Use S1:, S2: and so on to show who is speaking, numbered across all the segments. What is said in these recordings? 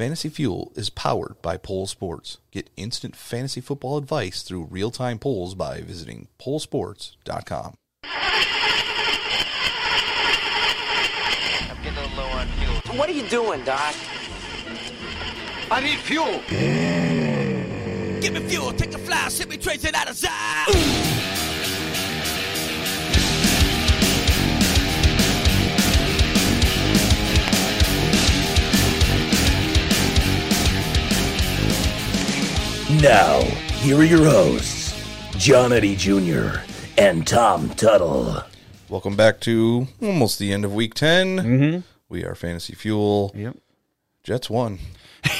S1: Fantasy Fuel is powered by Pole Sports. Get instant fantasy football advice through real time polls by visiting polesports.com.
S2: I'm getting a little low on fuel.
S3: What are you doing, Doc?
S4: I need fuel.
S5: Give me fuel, take a fly, send me trace it out of sight.
S6: Now, here are your hosts, John Eddie Jr. and Tom Tuttle.
S1: Welcome back to almost the end of week 10.
S7: Mm-hmm.
S1: We are Fantasy Fuel.
S7: Yep.
S1: Jets won.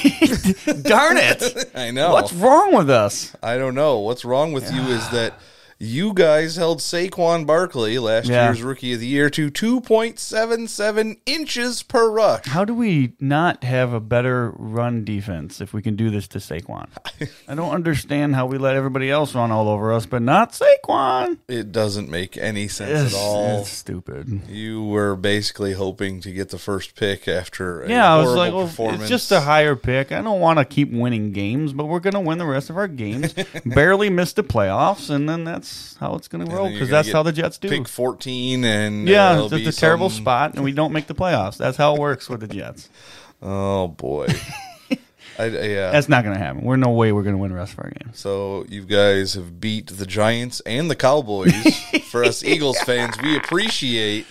S7: Darn it!
S1: I know.
S7: What's wrong with us?
S1: I don't know. What's wrong with you is that you guys held Saquon Barkley, last
S7: Yeah.
S1: year's rookie of the year, to 2.77 inches per rush.
S7: How do we not have a better run defense if we can do this to Saquon? I don't understand how we let everybody else run all over us, but not Saquon.
S1: It doesn't make any sense
S7: It's,
S1: at all.
S7: it's stupid.
S1: You were basically hoping to get the first pick after a
S7: Yeah, I was like, well, it's just a higher pick. I don't want to keep winning games, but we're going to win the rest of our games. Barely missed the playoffs, and then that's how it's going to roll because that's how the Jets do.
S1: Pick 14 and
S7: yeah,
S1: uh,
S7: it's a terrible spot, and we don't make the playoffs. That's how it works with the Jets.
S1: Oh boy. I, yeah.
S7: That's not going to happen. We're no way we're going to win the rest of our games.
S1: So you guys have beat the Giants and the Cowboys. For us Eagles fans, we appreciate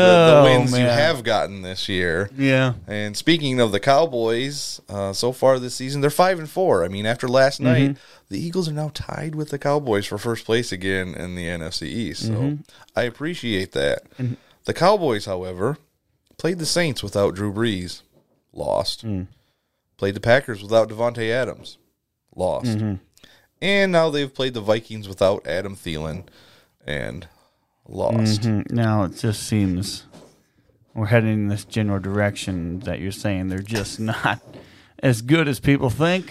S1: the,
S7: Oh,
S1: wins you have gotten this year.
S7: Yeah.
S1: And speaking of the Cowboys, uh, so far this season they're five and four. I mean, after last
S7: Mm-hmm.
S1: night, the Eagles are now tied with the Cowboys for first place again in the NFC East. So
S7: Mm-hmm.
S1: I appreciate that. The Cowboys, however, played the Saints without Drew Brees, lost.
S7: Mm.
S1: Played the Packers without Davante Adams, lost.
S7: Mm-hmm.
S1: And now they've played the Vikings without Adam Thielen, and lost.
S7: Mhm. Now it just seems we're heading in this general direction that you're saying they're just not as good as people think.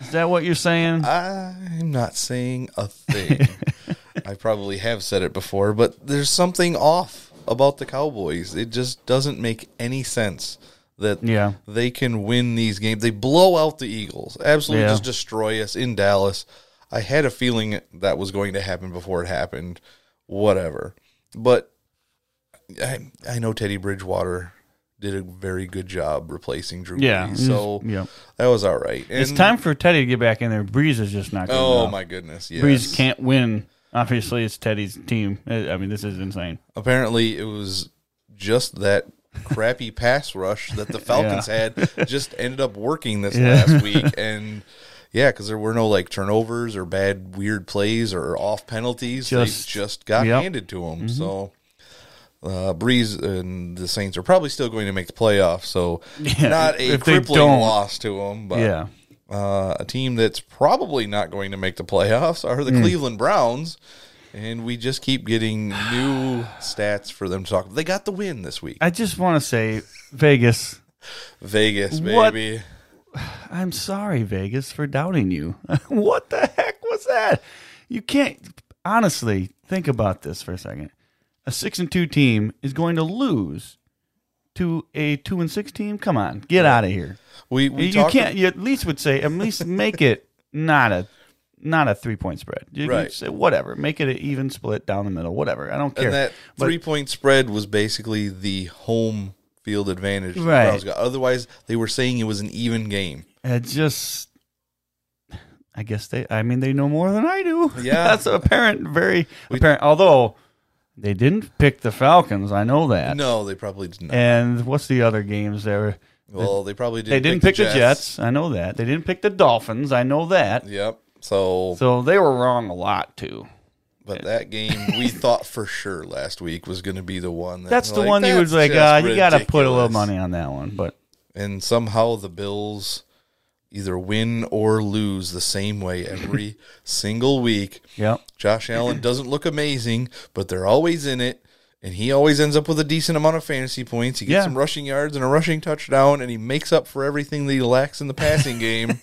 S7: Is that what you're saying?
S1: I'm not saying a thing. I probably have said it before, but there's something off about the Cowboys. It just doesn't make any sense that
S7: Yeah.
S1: they can win these games. They blow out the Eagles, absolutely
S7: Yeah.
S1: just destroy us in Dallas. I had a feeling that was going to happen before it happened. Whatever. But I, I know Teddy Bridgewater did a very good job replacing Drew
S7: Yeah,
S1: Brees, so mm-hmm.
S7: yeah.
S1: that was all right.
S7: it's time for Teddy to get back in there. Brees is just not good
S1: Oh
S7: enough.
S1: my goodness! Yes.
S7: Brees can't win. Obviously, it's Teddy's team. I mean, this is insane.
S1: Apparently, it was just that crappy pass rush that the Falcons had just ended up working this
S7: Yeah.
S1: last week, and yeah, because there were no like turnovers or bad weird plays or off penalties.
S7: Just-
S1: they just got
S7: yep. Mm-hmm.
S1: handed to them. So. Uh, Brees and the Saints are probably still going to make the playoffs, so
S7: Yeah,
S1: not a crippling loss to them. But
S7: yeah.
S1: uh, a team that's probably not going to make the playoffs are the
S7: Hmm.
S1: Cleveland Browns. And we just keep getting new stats for them to talk. They got the win this week.
S7: I just want to say, Vegas.
S1: Vegas,
S7: What? I'm sorry, Vegas, for doubting you. what the heck was that? You can't honestly think about this for a second. A six and two team is going to lose to a two and six team. Come on, get out of here.
S1: We, we
S7: you
S1: talked-
S7: can't. You at least would say at least make it not a not a three point spread. You
S1: Right.
S7: say whatever. Make it an even split down the middle. Whatever. I don't care.
S1: And that
S7: But-
S1: three point spread was basically the home field advantage. the
S7: Right.
S1: Browns got. Otherwise, they were saying it was an even game.
S7: It just, I guess they. I mean, they know more than I do.
S1: Yeah.
S7: that's apparent. Very apparent. Although they didn't pick the Falcons, I know that.
S1: No, they probably did not.
S7: And what's the other games there?
S1: well, they probably didn't.
S7: They didn't pick, the, Jets. I know that. They didn't pick the Dolphins. I know that.
S1: Yep. So,
S7: So they were wrong a lot too.
S1: But that game we thought for sure last week was going to be the one. That,
S7: That's the
S1: like,
S7: one you was like, uh, you got to put a little money on that one. But
S1: and somehow the Bills either win or lose the same way every single week.
S7: Yep.
S1: Josh Allen doesn't look amazing, but they're always in it, and he always ends up with a decent amount of fantasy points. He gets
S7: Yeah.
S1: some rushing yards and a rushing touchdown, and he makes up for everything that he lacks in the passing game.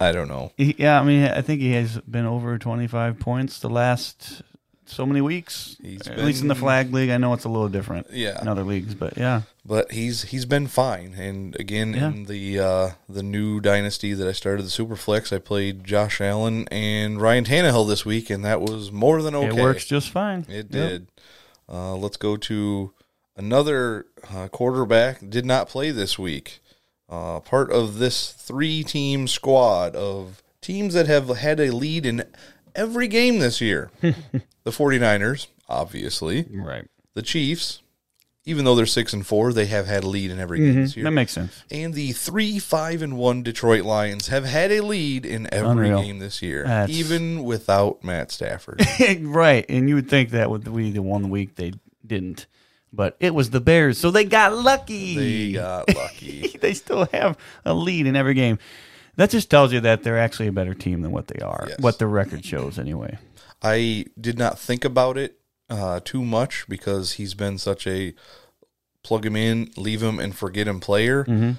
S1: I don't know.
S7: he, yeah, I mean, I think he has been over twenty five points the last so many weeks.
S1: He's
S7: At least in the flag league, I know it's a little different.
S1: Yeah.
S7: in other leagues, but yeah,
S1: but he's he's been fine. And again,
S7: Yeah.
S1: in the uh, the new dynasty that I started, the Superflex, I played Josh Allen and Ryan Tannehill this week, and that was more than okay.
S7: it works just fine.
S1: It
S7: Yep.
S1: did. Uh, let's go to another uh, quarterback. Did not play this week. Uh, part of this three-team squad of teams that have had a lead in every game this year. the 49ers, obviously.
S7: Right.
S1: The Chiefs, even though they're six and four, they have had a lead in every game this year.
S7: That makes sense.
S1: and the three, five, and one Detroit Lions have had a lead in every
S7: Unreal.
S1: game this year,
S7: That's-
S1: even without Matt Stafford.
S7: right, and you would think that would be the one week they didn't, but it was the Bears, so they got lucky.
S1: they got lucky.
S7: they still have a lead in every game. That just tells you that they're actually a better team than what they are.
S1: Yes.
S7: What the record shows, anyway.
S1: I did not think about it uh, too much because he's been such a plug him in, leave him, and forget him player.
S7: Mm-hmm.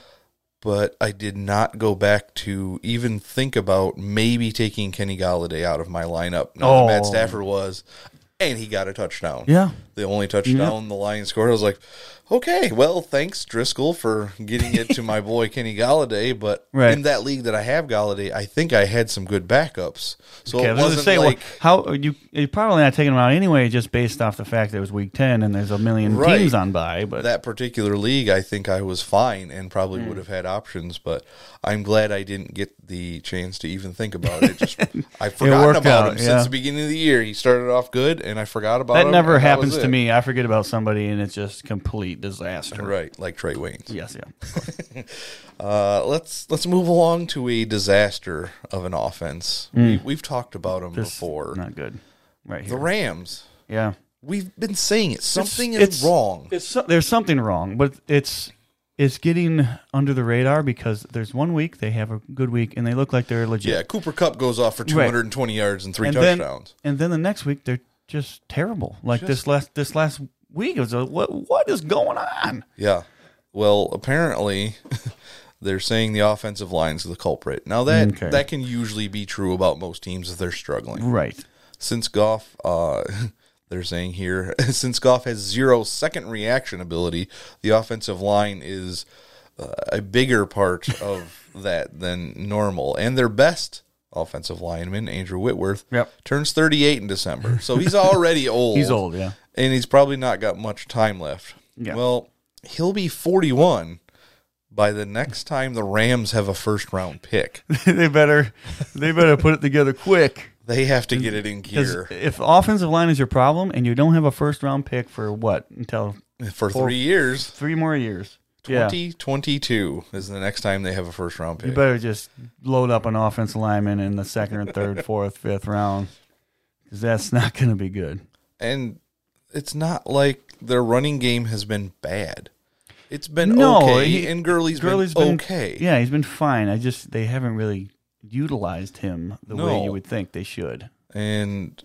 S1: But I did not go back to even think about maybe taking Kenny Golladay out of my lineup. Now that
S7: Oh.
S1: Matt Stafford was, and he got a touchdown.
S7: Yeah.
S1: The only touchdown the Lions scored. I was like, okay, well, thanks Driskel for getting it to my boy Kenny Golladay. But
S7: Right.
S1: in that league that I have Golladay, I think I had some good backups. So
S7: Okay, I
S1: it wasn't
S7: say,
S1: like
S7: well, how you you're probably not taking them out anyway, just based off the fact that it was week ten and there's a million
S1: Right.
S7: teams on by. But
S1: that particular league. I think I was fine and probably
S7: Hmm.
S1: would have had options. But I'm glad I didn't get the chance to even think about it. Just I forgot about
S7: out,
S1: him
S7: yeah.
S1: since the beginning of the year. He started off good, and I forgot about
S7: that
S1: him,
S7: never happens
S1: was
S7: to me. I forget about somebody and it's just complete disaster.
S1: Right, like Trae Waynes.
S7: Yes, yeah.
S1: Uh, let's let's move along to a disaster of an offense. We, we've talked about them.
S7: This
S1: before.
S7: not good. Right
S1: The. Rams.
S7: yeah.
S1: We've been saying it. Something
S7: It's-
S1: is wrong.
S7: It's there's something wrong, but it's it's getting under the radar because there's one week they have a good week and they look like they're legit.
S1: yeah, Cooper Kupp goes off for 220 yards and three
S7: and then,
S1: touchdowns.
S7: and then the next week they're just terrible. Like this last this last week it was a, what what is going on?
S1: Yeah. Well, apparently they're saying the offensive line's the culprit. Now that
S7: Okay.
S1: that can usually be true about most teams if they're struggling.
S7: Right.
S1: Since Goff uh they're saying here since Goff has zero second reaction ability, the offensive line is uh, a bigger part of that than normal. And their best offensive lineman, Andrew Whitworth,
S7: Yep.
S1: turns 38 in December. So he's already old.
S7: He's old, yeah.
S1: and he's probably not got much time left.
S7: Yeah.
S1: Well, he'll be 41 by the next time the Rams have a first round pick.
S7: they better they better put it together quick.
S1: They have to get it in gear
S7: if offensive line is your problem and you don't have a first round pick for what until
S1: for three years.
S7: three more years, yeah,
S1: 2022 is the next time they have a first round pick.
S7: you better just load up an offensive lineman in the second or third, fourth, fifth round because that's not going to be good.
S1: and it's not like their running game has been bad. It's been
S7: No,
S1: okay,
S7: he-
S1: and Gurley's,
S7: Gurley's
S1: been,
S7: been
S1: okay.
S7: Yeah, he's been fine. I just they haven't really utilized him the way you would think they should.
S1: and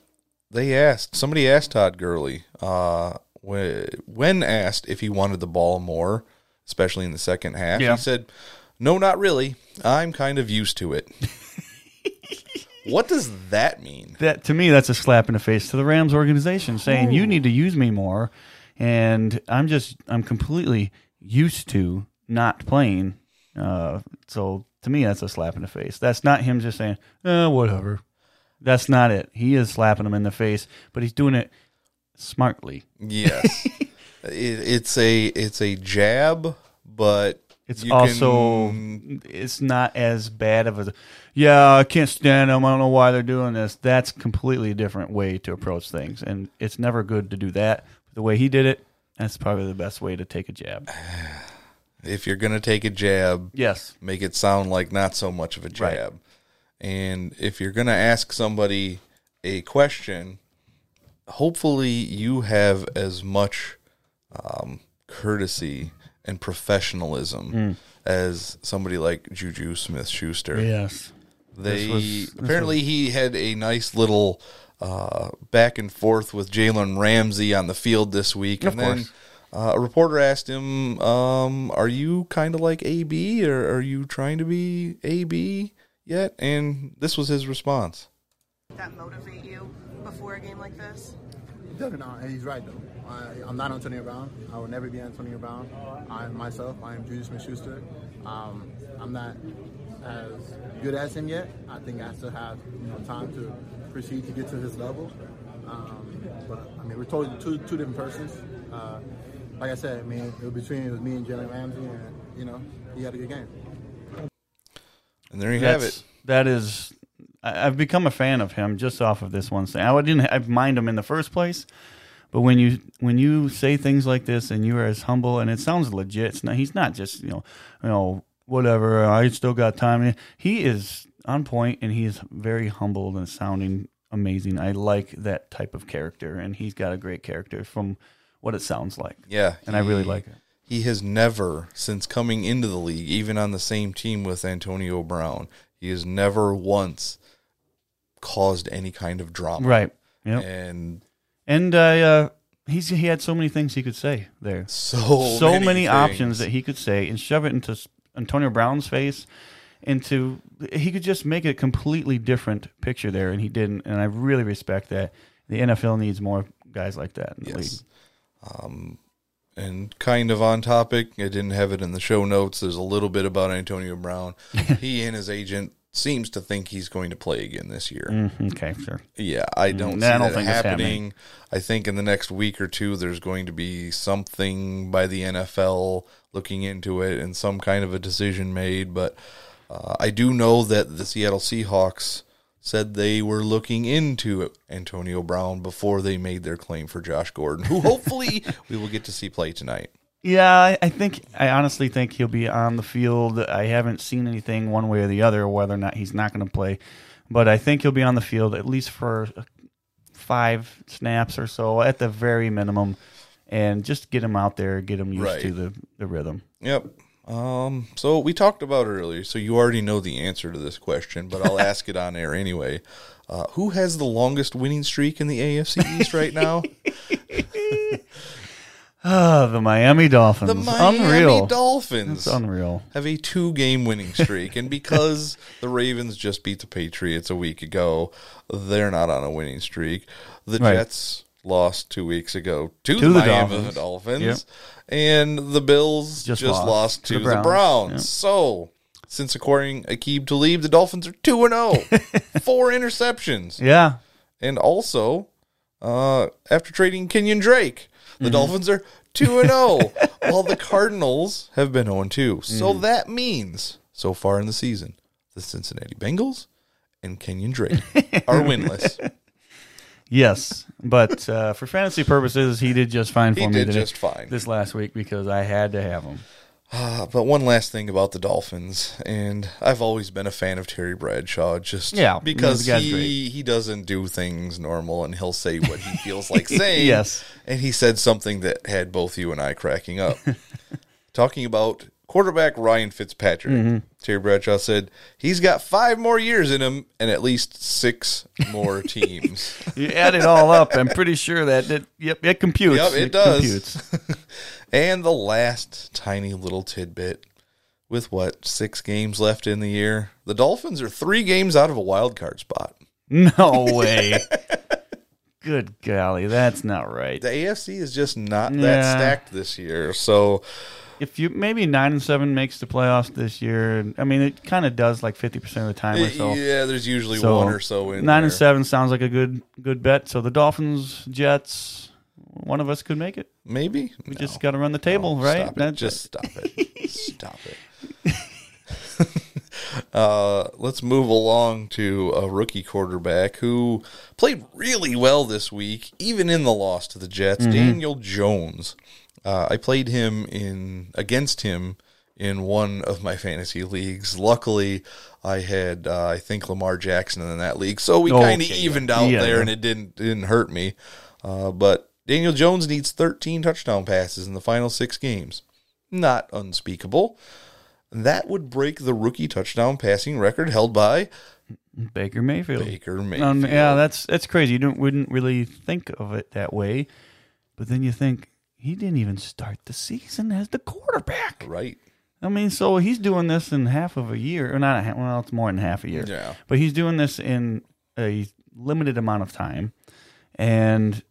S1: they asked somebody asked Todd Gurley uh, when asked if he wanted the ball more, especially in the second half.
S7: Yeah.
S1: He said, "No, not really. I'm kind of used to it." what does that mean?
S7: That to me, that's a slap in the face to the Rams organization, saying you need to use me more, and I'm just I'm completely used to not playing. Uh, so to me, that's a slap in the face. That's not him just saying, eh, whatever. That's not it. He is slapping him in the face, but he's doing it smartly.
S1: Yes, it, it's a it's a jab, but
S7: It's
S1: you
S7: also
S1: can-
S7: it's not as bad of a yeah I can't stand them. I don't know why they're doing this. That's completely a different way to approach things and it's never good to do that. The way he did it that's probably the best way to take a jab.
S1: If you're gonna take a jab,
S7: yes.
S1: make it sound like not so much of a
S7: Right.
S1: jab. And if you're going to ask somebody a question, hopefully you have as much um, courtesy and professionalism
S7: Mm.
S1: as somebody like Juju Smith Schuster.
S7: yes
S1: They
S7: was- this
S1: apparently he had a nice little uh, back and forth with Jalen Ramsey on the field this week,
S7: Of
S1: and then uh, a reporter asked him, um, "Are you kind of like AB, or are you trying to be AB yet?" And this was his response.
S3: that motivate you? before a game like this?
S8: Definitely not. And he's right though. I, I'm not Antonio Brown. I will never be Antonio Brown. I am myself. I am Julius Smith-Schuster. Um, I'm not as good as him yet. I think I still have you know time to proceed to get to his level. Um, but I mean, we're totally two two different persons. Uh, like I said, I mean, it was between it was me and Jalen Ramsey, and you know, he had a good game.
S1: And there you have it.
S7: That is, I- I've become a fan of him just off of this one thing. I didn't I mind him in the first place, but when you when you say things like this and you are as humble and it sounds legit, it's not, he's not just you know you know whatever. I still got time. He is on point and he is very humbled and sounding amazing. I like that type of character, and he's got a great character from what it sounds like.
S1: Yeah,
S7: and I really like it.
S1: He has never, since coming into the league, even on the same team with Antonio Brown, he has never once caused any kind of drama.
S7: Right. Yep.
S1: And
S7: And uh, uh, he's he had so many things he could say there.
S1: So
S7: so
S1: many
S7: many, options that he could say and shove it into Antonio Brown's face. Into he could just make a completely different picture there, and he didn't. And I really respect that. The NFL needs more guys like that in the league.
S1: Yes. Um, and kind of on topic, I didn't have it in the show notes. There's a little bit about Antonio Brown. he and his agent seems to think he's going to play again this year.
S7: Mm, okay, sure.
S1: Yeah, I don't
S7: Mm,
S1: see
S7: I don't
S1: that
S7: think it's
S1: happening. I think in the next week or two, there's going to be something by the NFL looking into it and some kind of a decision made. But uh, I do know that the Seattle Seahawks said they were looking into Antonio Brown before they made their claim for Josh Gordon, who hopefully we will get to see play tonight.
S7: Yeah, I, think I honestly think he'll be on the field. I haven't seen anything one way or the other whether or not he's not going to play, but I think he'll be on the field at least for five snaps or so at the very minimum, and just get him out there, get him used
S1: Right.
S7: to the the rhythm.
S1: Yep. Um, so we talked about it earlier, so you already know the answer to this question, but I'll ask it on air anyway. Uh, who has the longest winning streak in the AFC East right now?
S7: Ah, the Miami Dolphins.
S1: The Miami
S7: unreal.
S1: Dolphins.
S7: It's unreal.
S1: Have a two game winning streak, and because the Ravens just beat the Patriots a week ago, they're not on a winning streak. The
S7: Right.
S1: Jets lost two weeks ago to,
S7: To
S1: the,
S7: the
S1: Miami
S7: Dolphins.
S1: Dolphins,
S7: Yep.
S1: and the Bills
S7: Just
S1: just,
S7: lost
S1: lost,
S7: to the
S1: the
S7: Browns.
S1: Browns.
S7: Yep.
S1: So, since acquiring Aqib Talib, the Dolphins are two and Four interceptions,
S7: Yeah.
S1: and also uh, after trading Kenyon Drake, the
S7: Mm-hmm.
S1: Dolphins are two and zero, while the Cardinals have been zero and two. So
S7: Mm-hmm.
S1: that means so far in the season, the Cincinnati Bengals and Kenyon Drake are winless.
S7: Yes, but uh, for fantasy purposes, he did just fine for
S1: He
S7: me
S1: did just fine.
S7: this last week because I had to have him.
S1: Uh, but one last thing about the Dolphins, and I've always been a fan of Terry Bradshaw, just
S7: Yeah,
S1: because he
S7: great.
S1: he doesn't do things normal, and he'll say what he feels like saying.
S7: Yes.
S1: and he said something that had both you and I cracking up. Talking about quarterback Ryan Fitzpatrick,
S7: Mm-hmm.
S1: Terry Bradshaw said he's got five more years in him and at least six more teams.
S7: You add it all up, I'm pretty sure that it, yep, it computes.
S1: Yep, it does.
S7: computes.
S1: And the last tiny little tidbit with what, six games left in the year? The Dolphins are three games out of a wild card spot.
S7: No way. Good golly, that's not right.
S1: The AFC is just not
S7: Yeah.
S1: that stacked this year. So
S7: If you maybe nine and seven makes the playoffs this year, I mean it kind of does like fifty percent of the time or so.
S1: yeah, there's usually
S7: So,
S1: one or so in
S7: Nine and seven sounds like a good good bet. So the Dolphins, Jets, one of us could make it.
S1: Maybe
S7: We just got to run the table,
S1: No,
S7: right?
S1: Stop Just stop it. stop it. uh, let's move along to a rookie quarterback who played really well this week, even in the loss to the Jets.
S7: Mm-hmm.
S1: Daniel Jones. Uh, I played him in against him in one of my fantasy leagues. Luckily, I had uh, I think Lamar Jackson in that league, so we kind of
S7: Okay,
S1: evened
S7: yeah.
S1: out
S7: Yeah,
S1: there, and it didn't didn't hurt me. Uh, but Daniel Jones needs 13 touchdown passes in the final six games. Not unspeakable. That would break the rookie touchdown passing record held by
S7: Baker Mayfield.
S1: Baker
S7: Um,
S1: Mayfield.
S7: yeah, that's that's crazy. You don't wouldn't really think of it that way, but then you think he didn't even start the season as the quarterback.
S1: right.
S7: I mean, so he's doing this in half of a year, or not? A half, well, it's more than half a year.
S1: Yeah.
S7: but he's doing this in a limited amount of time. and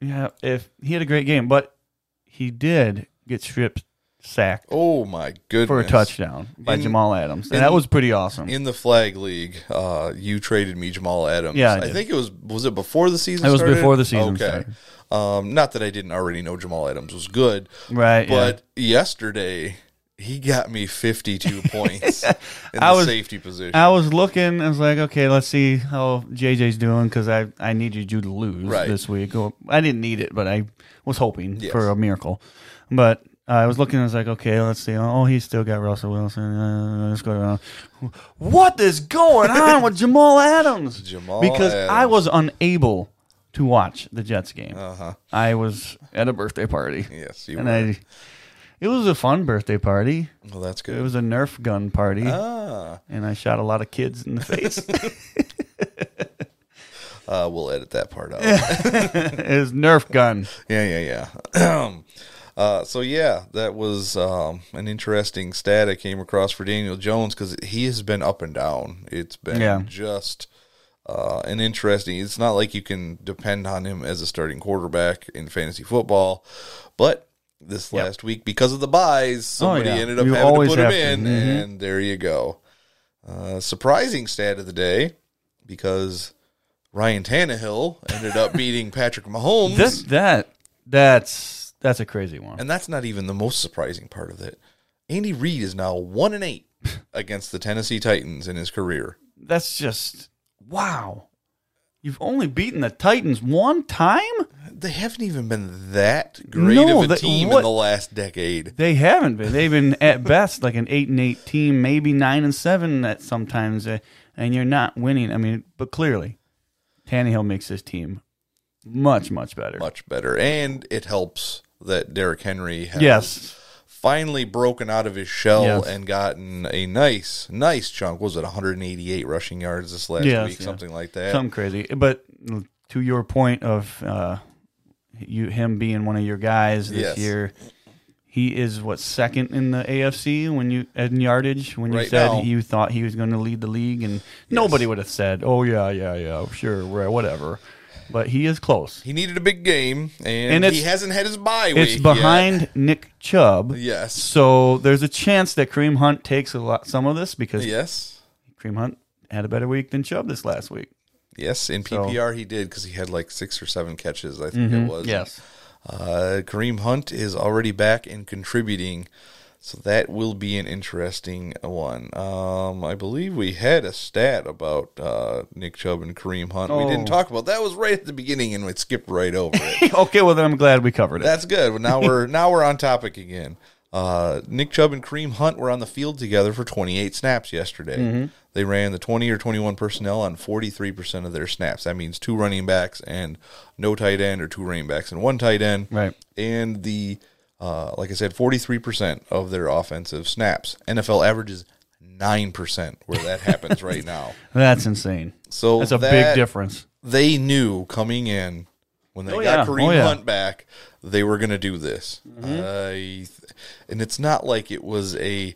S7: yeah, if he had a great game, but he did get stripped sacked
S1: Oh my goodness!
S7: for a touchdown by
S1: In-
S7: Jamal Adams, and
S1: in-
S7: that was pretty awesome.
S1: in the flag league. Uh, you traded me Jamal Adams.
S7: Yeah, I
S1: I, think it was. Was it before the season?
S7: It was
S1: started?
S7: before the season
S1: Okay.
S7: started.
S1: Um, not that I didn't already know Jamal Adams was good,
S7: right, yeah.
S1: but yesterday he got me 52 points in
S7: I
S1: the
S7: was-
S1: safety position.
S7: I was looking. I was like, okay, let's see how JJ's doing because I I needed you to lose
S1: Right.
S7: this week. Well, I didn't need it, but I was hoping
S1: Yes.
S7: for a miracle. But I was looking. I was like, okay, let's see. Oh, he's still got Russell Wilson. Uh, let's go around. What is going on with Jamal Adams?
S1: Jamal
S7: because I was unable to watch the Jets game.
S1: Uh-huh.
S7: I was at a birthday party.
S1: Yes, you
S7: and
S1: were.
S7: I. It was a fun birthday party.
S1: well, that's good.
S7: It was a Nerf gun party
S1: ah,
S7: and I shot a lot of kids in the face.
S1: uh, we'll edit that part out.
S7: it was Nerf gun.
S1: Yeah, yeah, yeah. uh, so yeah, that was um, an interesting stat I came across for Daniel Jones because he has been up and down. It's been
S7: Yeah.
S1: just uh, an interesting. It's not like you can depend on him as a starting quarterback in fantasy football, but this
S7: Yep.
S1: last week because of the buys, somebody
S7: yeah.
S1: ended up
S7: You
S1: having to put him
S7: have to.
S1: in,
S7: Mhm.
S1: and there you go. Uh, surprising stat of the day because Ryan Tannehill ended up beating Patrick Mahomes.
S7: This that that's that's a crazy one.
S1: And that's not even the most surprising part of it. Andy Reid is now one and eight against the Tennessee Titans in his career.
S7: That's just wow. You've only beaten the Titans one time?
S1: They haven't even been that great
S7: No,
S1: of a
S7: they-
S1: team
S7: what-
S1: in the last decade.
S7: They haven't been. They've been at best like an eight and eight team, maybe nine and seven at sometimes, uh, and you're not winning. I mean, but clearly, Tannehill makes this team much much better.
S1: Much better. And it helps that Derrick Henry has
S7: Yes.
S1: Finally broken out of his shell
S7: Yes.
S1: and gotten a nice, nice chunk. What was it 188 rushing yards this last
S7: Yes,
S1: week?
S7: yeah.
S1: Something like that.
S7: Something crazy. But to your point of uh, you him being one of your guys this
S1: Yes.
S7: year, he is what second in the AFC when you in yardage. When you
S1: Right
S7: said
S1: now.
S7: you thought he was going to lead the league, and nobody would have said, "Oh yeah, yeah, yeah, sure, whatever." But he is close.
S1: he needed a big game, and,
S7: And
S1: he hasn't had his bye week.
S7: It's behind
S1: Yet.
S7: Nick Chubb.
S1: Yes.
S7: So there's a chance that Kareem Hunt takes a lot some of this because
S1: Yes.
S7: Kareem Hunt had a better week than Chubb this last week.
S1: Yes, in
S7: So-
S1: PPR he did because he had like six or seven catches. I think it was.
S7: Mm-hmm. Yes.
S1: Uh, Kareem Hunt is already back and contributing, so that will be an interesting one. Um, I believe we had a stat about uh, Nick Chubb and Kareem Hunt. We didn't
S7: Oh.
S1: talk about that. Was right at the beginning, and we skipped right over it.
S7: okay, well then I'm glad we covered it.
S1: That's good. Well, now we're now we're on topic again. Uh, Nick Chubb and Kareem Hunt were on the field together for 28 snaps yesterday.
S7: Mm-hmm.
S1: They ran the 20 or 21 personnel on 43% of their snaps. That means two running backs and no tight end, or two running backs and one tight end.
S7: Right.
S1: And the uh, like I said, 43% of their offensive snaps. NFL averages nine percent where that happens right now.
S7: That's insane.
S1: So
S7: That's a
S1: that-
S7: big difference.
S1: they knew coming in when they
S7: Oh,
S1: got
S7: yeah.
S1: Kareem
S7: Oh, yeah.
S1: Hunt back, they were going to do this.
S7: Mm-hmm.
S1: I th- and it's not like it was a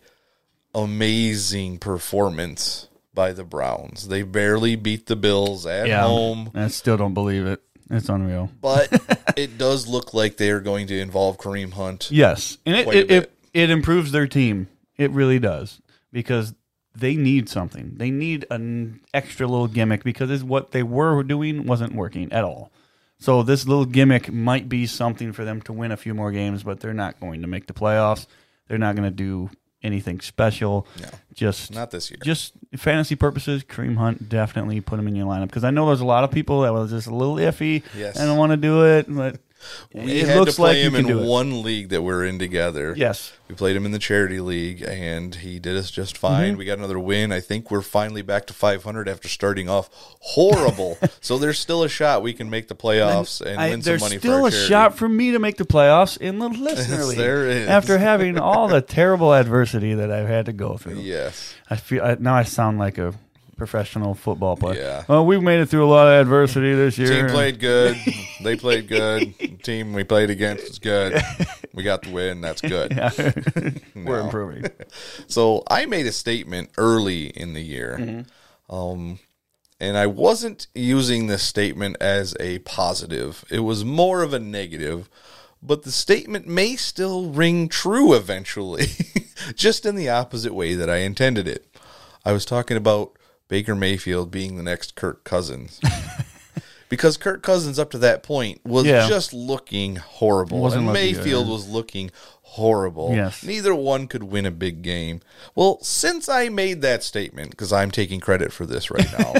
S1: amazing performance by the Browns. They barely beat the Bills at
S7: Yeah.
S1: home,
S7: I still don't believe it. It's unreal.
S1: but it does look like they are going to involve Kareem Hunt.
S7: Yes, and it it, it it improves their team. It really does because they need something. They need an extra little gimmick because what they were doing wasn't working at all. So this little gimmick might be something for them to win a few more games, but they're not going to make the playoffs. They're not going to do anything special.
S1: No.
S7: just
S1: Not this year.
S7: Just fantasy purposes, Kareem Hunt definitely put him in your lineup because I know there's a lot of people that was just a little iffy.
S1: Yes.
S7: I don't want to do it, but
S1: we
S7: it
S1: had
S7: looks
S1: to play
S7: like
S1: him in one league that we're in together.
S7: Yes.
S1: We played him in the charity league, and he did us just fine.
S7: Mm-hmm.
S1: We got another win. I think we're finally back to 500 after starting off horrible. so there's still a shot we can make the playoffs and
S7: I-
S1: win some money
S7: still a
S1: charity.
S7: shot for me to make the playoffs in the listener
S1: Yes,
S7: league.
S1: there is.
S7: After having all the terrible adversity that I've had to go through,
S1: Yes.
S7: I feel I, now I sound like a professional football player.
S1: Yeah.
S7: Well, we've made it through a lot of adversity this year.
S1: Team played good. they played good. Team we played against is good. We got the win. That's good.
S7: We're improving.
S1: So I made a statement early in the year.
S7: Mm-hmm.
S1: Um, and I wasn't using this statement as a positive. It was more of a negative, but the statement may still ring true eventually, just in the opposite way that I intended it. I was talking about Baker Mayfield being the next Kirk Cousins. because Kirk Cousins up to that point was
S7: Yeah.
S1: just looking horrible. And
S7: looking
S1: Mayfield was looking horrible.
S7: Yes.
S1: Neither one could win a big game. Well, since I made that statement, because I'm taking credit for this right now,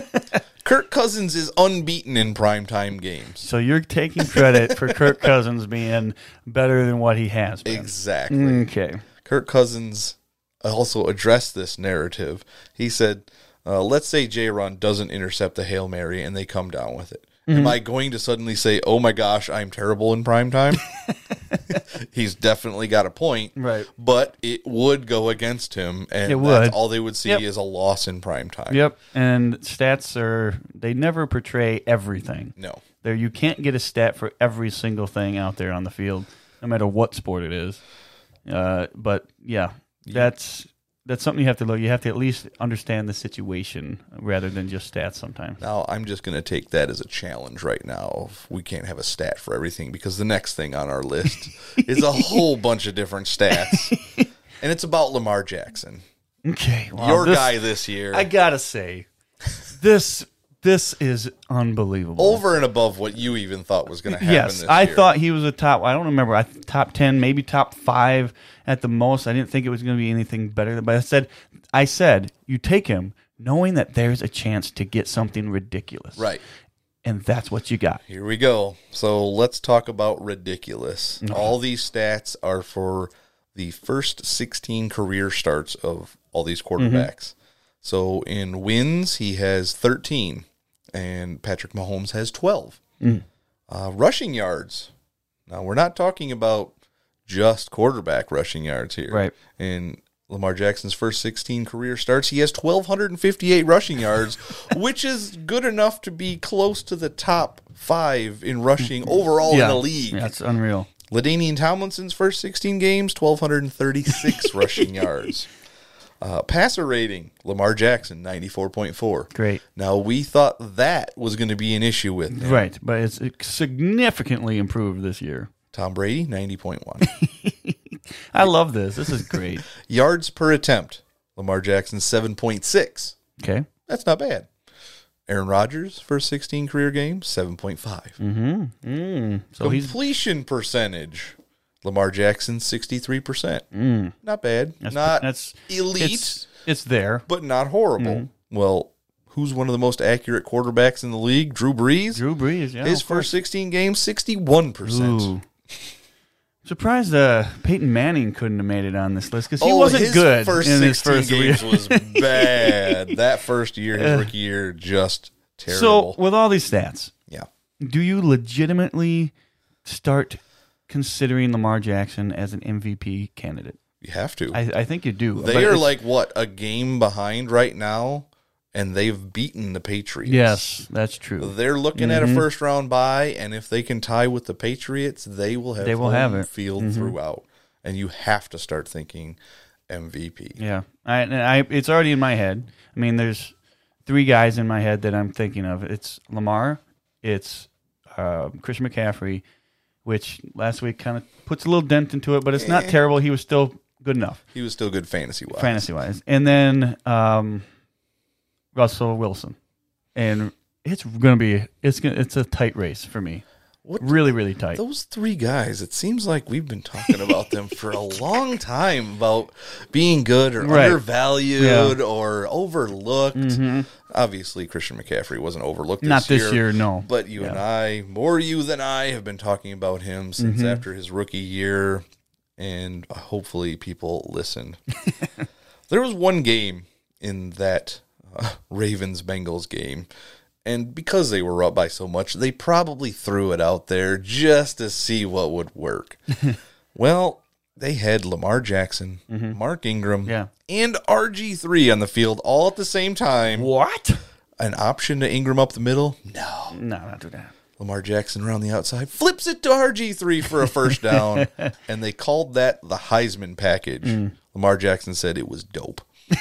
S1: Kirk Cousins is unbeaten in primetime games.
S7: So you're taking credit for Kirk Cousins being better than what he has been.
S1: Exactly.
S7: Okay.
S1: Kirk Cousins also addressed this narrative. He said, uh, let's say J. Ron doesn't intercept the Hail Mary and they come down with it.
S7: Mm-hmm.
S1: Am I going to suddenly say, oh my gosh, I'm terrible in prime time? He's definitely got a point.
S7: Right.
S1: But it would go against him. And
S7: It
S1: that's
S7: would.
S1: all they would see
S7: Yep.
S1: is a loss in prime time.
S7: Yep. And stats are they never portray everything.
S1: No.
S7: There you can't get a stat for every single thing out there on the field, no matter what sport it is. Uh, but yeah, that's that's something you have to look. You have to at least understand the situation rather than just stats. Sometimes.
S1: Now I'm just going to take that as a challenge right now. We can't have a stat for everything because the next thing on our list is a whole bunch of different stats, and it's about Lamar Jackson,
S7: Okay. well,
S1: your
S7: this-
S1: guy this year,
S7: I gotta say, this this is unbelievable.
S1: over and above what you even thought was going to happen.
S7: Yes, I
S1: year.
S7: thought he was a top. I don't remember. I top ten, maybe top five at the most. I didn't think it was going to be anything better. But I said, I said, you take him knowing that there's a chance to get something ridiculous,
S1: right.
S7: And that's what you got.
S1: Here we go. So let's talk about ridiculous. All these stats are for the first 16 career starts of all these mm-hmm. quarterbacks. So in wins, he has 13, and Patrick Mahomes has 12. Uh, rushing yards. Now, we're not talking about just quarterback rushing yards here.
S7: Right.
S1: In Lamar Jackson's first 16 career starts, he has 1,258 rushing yards, which is good enough to be close to the top five in rushing overall in the league.
S7: That's unreal.
S1: Ladainian Tomlinson's first 16 games, 1,236 rushing yards. Uh, passer rating, Lamar Jackson, 94.4.
S7: Great.
S1: Now, we thought that was going to be an issue with him.
S7: Right, but it's significantly improved this year.
S1: Tom Brady, 90.1.
S7: I love this. This is great.
S1: Yards per attempt, Lamar Jackson, 7.6.
S7: Okay.
S1: That's not bad. Aaron Rodgers, first 16 career games, 7.5.
S7: So he's
S1: Completion percentage, Lamar Jackson, 63%. Not bad.
S7: that's,
S1: not
S7: that's
S1: elite.
S7: It's, it's there.
S1: but not horrible. Well, who's one of the most accurate quarterbacks in the league? Drew Brees.
S7: Drew Brees, yeah.
S1: His first 16 games, 61%.
S7: Ooh. Surprised uh, Peyton Manning couldn't have made it on this list because he
S1: oh,
S7: wasn't good
S1: First
S7: in his first
S1: games
S7: year.
S1: was bad. that first year, his rookie year, just terrible.
S7: So, with all these stats,
S1: yeah.
S7: do you legitimately start considering Lamar Jackson as an MVP candidate?
S1: You have to.
S7: I, I think you do.
S1: they are like, what, a game behind right now, and they've beaten the Patriots.
S7: yes, that's true.
S1: They're looking
S7: Mm-hmm.
S1: at a first round bye, and if they can tie with the Patriots, they will have
S7: They will have it. Mm-hmm.
S1: field throughout. And you have to start thinking MVP.
S7: Yeah, I, and I it's already in my head. I mean, there's three guys in my head that I'm thinking of. It's Lamar, it's uh, Christian McCaffrey, which last week kind of puts a little dent into it, but it's not terrible. He was still good enough
S1: He was still good fantasy wise.
S7: fantasy wise. And then um, Russell Wilson, and it's gonna be it's gonna it's a tight race for me.
S1: What-
S7: really, really tight.
S1: Those three guys, it seems like we've been talking about them for a long time about being good or
S7: Right.
S1: undervalued
S7: Yeah. Mm-hmm.
S1: or overlooked. Obviously, Christian McCaffrey wasn't overlooked this
S7: Not this
S1: year,
S7: year, no.
S1: But you and I, more you than I, have been talking about him since
S7: Mm-hmm.
S1: after his rookie year, and hopefully people listened. there was one game in that uh, Ravens Bengals game, and because they were up by so much, they probably threw it out there just to see what would work. well, they had Lamar Jackson, Mark Ingram,
S7: Mm-hmm. Yeah.
S1: and RG3 on the field all at the same time.
S7: what?
S1: An option to Ingram up the middle? No.
S7: No, not do that.
S1: Lamar Jackson around the outside flips it to RG3 for a first down, and they called that the Heisman package.
S7: Mm.
S1: Lamar Jackson said it was dope.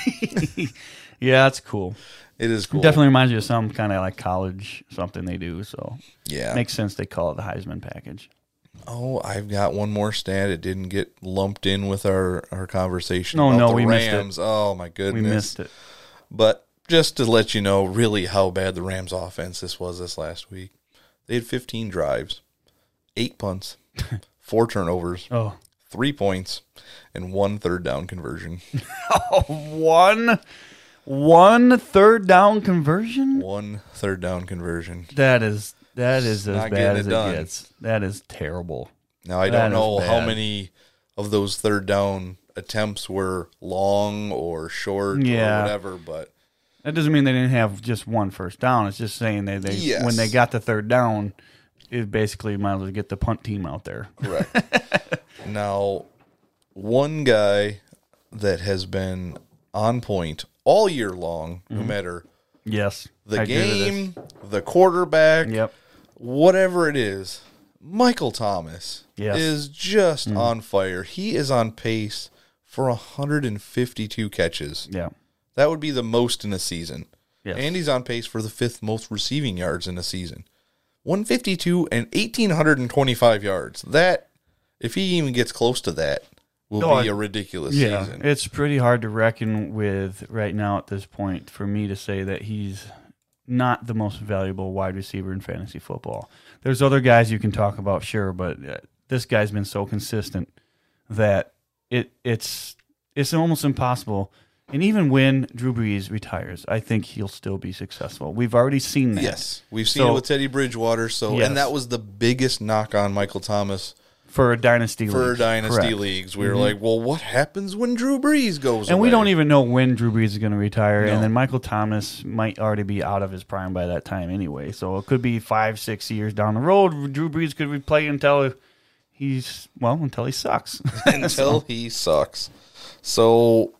S7: Yeah, that's cool.
S1: It is cool.
S7: Definitely reminds you of some kind of like college something they do. So
S1: Yeah.
S7: makes sense they call it the Heisman package.
S1: Oh, I've got one more stat. It didn't get lumped in with our, our conversation.
S7: Oh,
S1: about
S7: no,
S1: the
S7: we missed it.
S1: Rams. Oh my goodness, We
S7: missed it.
S1: But just to let you know, really how bad the Rams' offense this was this last week. They had 15 drives, eight punts, four turnovers,
S7: oh.
S1: three points, and one third down conversion.
S7: Oh, one, one third down conversion.
S1: one third down conversion.
S7: That is that is as
S1: not
S7: bad as
S1: it
S7: it gets. That is terrible.
S1: Now I
S7: That
S1: don't know how many of those third down attempts were long or short
S7: Yeah.
S1: or whatever, but
S7: That doesn't mean they didn't have just one first down. It's just saying they, they
S1: Yes.
S7: when they got the third down, it basically might as well get the punt team out there.
S1: Correct. now, one guy that has been on point all year long, no mm-hmm. matter
S7: Yes,
S1: the
S7: I agree with this.
S1: game, the quarterback,
S7: Yep.
S1: Whatever it is, Michael Thomas
S7: Yes.
S1: is just mm. on fire. He is on pace for 152 catches.
S7: Yeah.
S1: That would be the most in a season.
S7: Yes.
S1: And he's on pace for the fifth most receiving yards in a season. 152 and 1825 yards. That if he even gets close to that will
S7: Oh,
S1: be a ridiculous
S7: Yeah,
S1: season.
S7: it's pretty hard to reckon with right now at this point for me to say that he's not the most valuable wide receiver in fantasy football. There's other guys you can talk about, sure, but uh, this guy's been so consistent that it it's it's almost impossible. And even when Drew Brees retires, I think he'll still be successful. We've already seen that.
S1: Yes, we've seen
S7: So-
S1: it with Teddy Bridgewater. So,
S7: Yes.
S1: and that was the biggest knock on Michael Thomas
S7: for a dynasty
S1: for
S7: league.
S1: dynasty
S7: Correct.
S1: Leagues. We were mm-hmm. like, well, what happens when Drew Brees goes?
S7: And we
S1: away?
S7: don't even know when Drew Brees is going to retire,
S1: No.
S7: and then Michael Thomas might already be out of his prime by that time anyway. So it could be five, six years down the road. Drew Brees could be playing until he's well until he sucks.
S1: until he sucks. So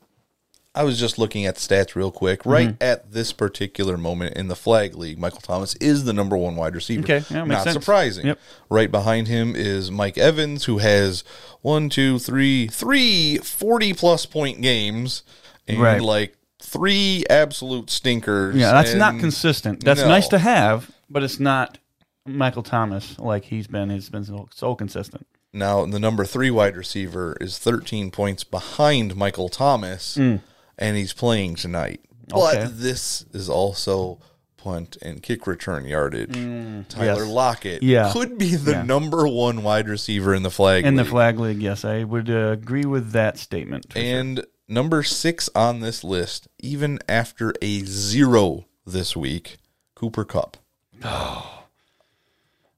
S1: I was just looking at the stats real quick. Right
S7: Mm-hmm.
S1: at this particular moment in the flag league, Michael Thomas is the number one wide receiver.
S7: Okay, yeah,
S1: not
S7: sense.
S1: surprising.
S7: Yep.
S1: Right behind him is Mike Evans, who has one, two, three, three 40 plus point games and
S7: Right.
S1: like three absolute stinkers.
S7: yeah, that's not consistent. That's
S1: No.
S7: nice to have, but it's not Michael Thomas like he's been. He's been so, so consistent.
S1: Now, the number three wide receiver is 13 points behind Michael Thomas, and he's playing tonight. But.
S7: Okay.
S1: this is also punt and kick return yardage. Tyler
S7: Yes.
S1: Lockett
S7: Yeah.
S1: could be the
S7: Yeah.
S1: number one wide receiver in the flag.
S7: In the flag league, yes, I would uh, agree with that statement. for sure.
S1: And number six on this list, even after a zero this week, Cooper Kupp.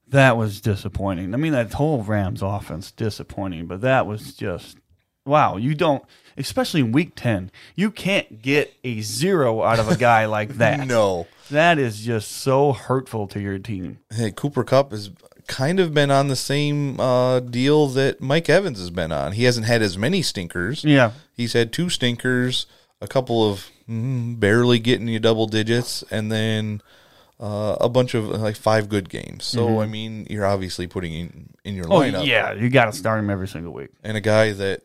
S7: That was disappointing. I mean, that whole Rams offense disappointing, but that was just wow. You don't, especially in Week Ten, you can't get a zero out of a guy like that.
S1: No.
S7: that is just so hurtful to your team.
S1: Hey, Cooper Kupp has kind of been on the same uh, deal that Mike Evans has been on. He hasn't had as many stinkers.
S7: Yeah,
S1: He's had two stinkers, a couple of mm, barely getting you double digits, and then uh, a bunch of like five good games. So I mean, you're obviously putting in in your
S7: Mm-hmm. oh
S1: lineup.
S7: yeah, you got to start him every single week.
S1: and a guy that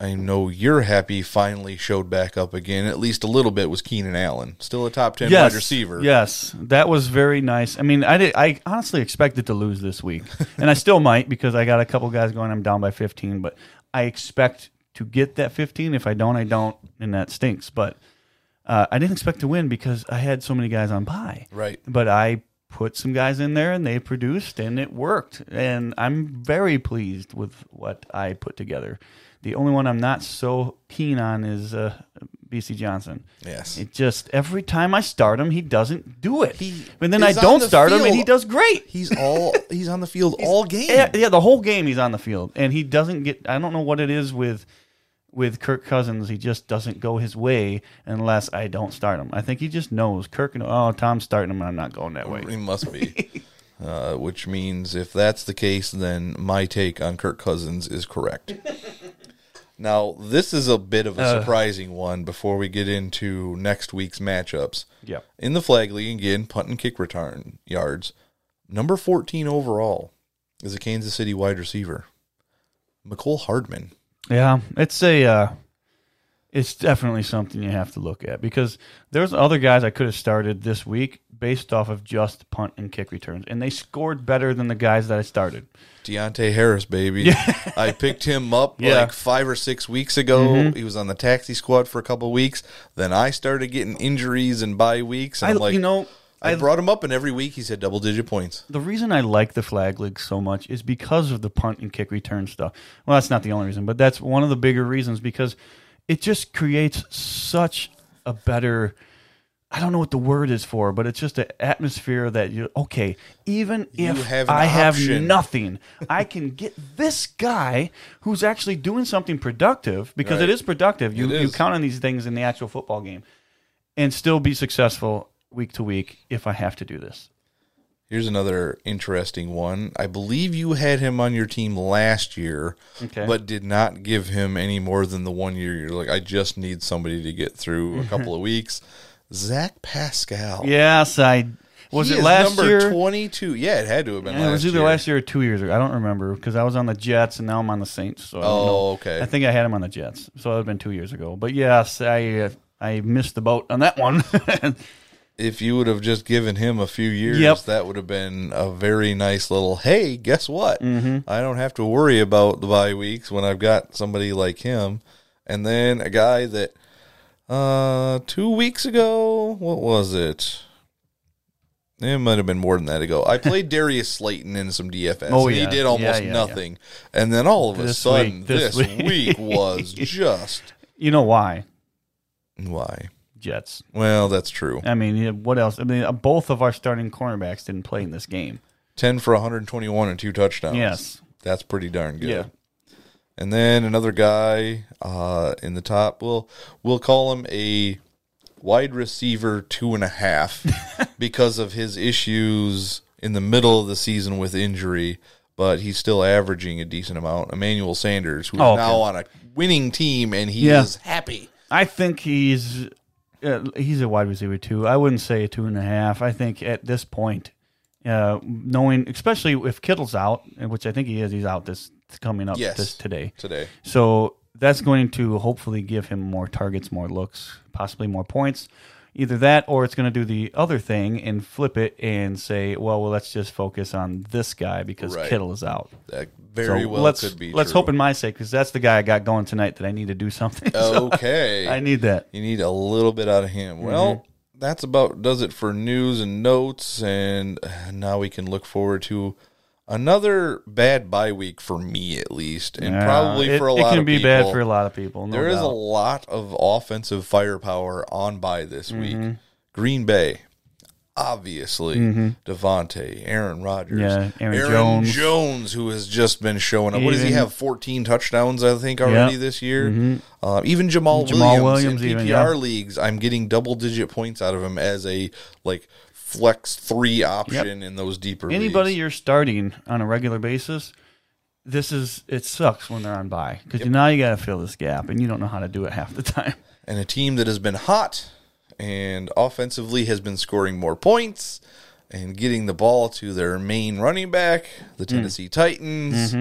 S1: I know you're happy finally showed back up again, at least a little bit, was Keenan Allen, still a top ten
S7: yes,
S1: wide receiver.
S7: Yes, that was very nice. I mean, I did, I honestly expected to lose this week, and I still might because I got a couple guys going. I'm down by 15, but I expect to get that 15. If I don't, I don't, and that stinks. But uh, I didn't expect to win because I had so many guys on bye.
S1: Right.
S7: But I put some guys in there, and they produced, and it worked. And I'm very pleased with what I put together. The only one I'm not so keen on is uh, Bisi Johnson.
S1: Yes.
S7: It just every time I start him, he doesn't do it.
S1: He
S7: and then I don't
S1: the
S7: start him, and he does great.
S1: He's all he's on the field all game.
S7: Yeah, yeah, the whole game he's on the field, and he doesn't get. I don't know what it is with with Kirk Cousins. He just doesn't go his way unless I don't start him. I think he just knows Kirk. And, oh, Tom's starting him, and I'm not going that way.
S1: He must be. uh, which means if that's the case, then my take on Kirk Cousins is correct. now, this is a bit of a
S7: Uh.
S1: surprising one before we get into next week's matchups.
S7: Yep.
S1: In the flag league, again, punt and kick return yards. Number 14 overall is a Kansas City wide receiver, Mecole Hardman.
S7: Yeah, it's a uh, it's definitely something you have to look at because there's other guys I could have started this week based off of just punt and kick returns, and they scored better than the guys that I started.
S1: Deonte Harris, baby. I picked him up
S7: Yeah. Mm-hmm.
S1: like five or six weeks ago. He was on the taxi squad for a couple weeks. Then I started getting injuries and bye weeks. And
S7: I,
S1: like,
S7: you know,
S1: I,
S7: I
S1: brought him up, and every week he's had double digit points.
S7: the reason I like the flag league so much is because of the punt and kick return stuff. Well, that's not the only reason, but that's one of the bigger reasons because it just creates such a better. I don't know what the word is for, but it's just an atmosphere that you okay. Even
S1: You
S7: if
S1: have
S7: I have nothing, I can get this guy who's actually doing something productive because it
S1: Right.
S7: is productive. You
S1: It
S7: you count on these things in the actual football game, and still be successful week to week if I have to do this.
S1: Here's another interesting one. I believe you had him on your team last year,
S7: Okay.
S1: but did not give him any more than the one year. You're like, I just need somebody to get through a couple of weeks. Zach Pascal.
S7: Yes, I was
S1: He
S7: it last
S1: number
S7: year.
S1: 22. Yeah, it had to have been
S7: Yeah,
S1: last
S7: it was either
S1: year.
S7: last year or two years ago. I don't remember because I was on the Jets and now I'm on the Saints. So I don't
S1: Oh,
S7: know.
S1: okay.
S7: I think I had him on the Jets, so it would have been two years ago. But yes, I uh, I missed the boat on that one.
S1: if you would have just given him a few years,
S7: Yep.
S1: that would have been a very nice little. Hey, guess what?
S7: Mm-hmm.
S1: I don't have to worry about the bye weeks when I've got somebody like him. And then a guy that uh two weeks ago, what was it? It might have been more than that ago. I played Darius Slayton in some DFS.
S7: Oh,
S1: and
S7: yeah.
S1: He did almost
S7: Yeah, yeah,
S1: nothing. And then all of a
S7: This
S1: sudden,
S7: week-
S1: this,
S7: this week.
S1: week was just
S7: you know why?
S1: why?
S7: Jets.
S1: Well, that's true.
S7: I mean, what else? I mean, uh, both of our starting cornerbacks didn't play in this game.
S1: 10 for 121 and two touchdowns.
S7: Yes.
S1: That's pretty darn good.
S7: Yeah.
S1: And then another guy uh, in the top, we'll, we'll call him a wide receiver two and a half because of his issues in the middle of the season with injury, but he's still averaging a decent amount. Emmanuel Sanders, who's
S7: Oh, okay.
S1: now on a winning team, and he
S7: Yeah.
S1: is happy.
S7: I think he's uh, he's a wide receiver too. I wouldn't say a two and a half. I think at this point, uh, knowing especially if Kittle's out, which I think he is, he's out this coming up
S1: Yes.
S7: this today.
S1: Today.
S7: So that's going to hopefully give him more targets, more looks, possibly more points. Either that, or it's going to do the other thing and flip it and say, "Well, well, let's just focus on this guy because
S1: Right.
S7: Kittle is out."
S1: That very
S7: so
S1: well
S7: let's
S1: could be true.
S7: let's
S1: true.
S7: hope in my sake because that's the guy I got going tonight that I need to do something. So
S1: Okay.
S7: I need that.
S1: You need a little bit out of him. Well,
S7: Mm-hmm.
S1: that's about does it for news and notes, and now we can look forward to another bad bye week for me at least, and
S7: Yeah,
S1: probably
S7: it,
S1: for a lot.
S7: it can
S1: of
S7: be
S1: people.
S7: bad for a lot of people. No
S1: There is a lot of offensive firepower on by this
S7: Mm-hmm.
S1: week. Green Bay, obviously, Davante, Aaron Rodgers,
S7: Mm-hmm. Yeah, Aaron Jones.
S1: Jones, who has just been showing up. what does he have? Fourteen touchdowns, I think, already
S7: Yeah.
S1: this year. Uh, even Jamaal,
S7: Jamaal
S1: Williams,
S7: Williams
S1: in
S7: even,
S1: PPR
S7: yeah.
S1: leagues, I'm getting double digit points out of him as a like flex three option in those deeper.
S7: Anybody
S1: leagues.
S7: you're starting on a regular basis, this is it sucks when they're on bye because now you got to fill this gap and you don't know how to do it half the time.
S1: and a team that has been hot and offensively has been scoring more points and getting the ball to their main running back, the Tennessee Titans.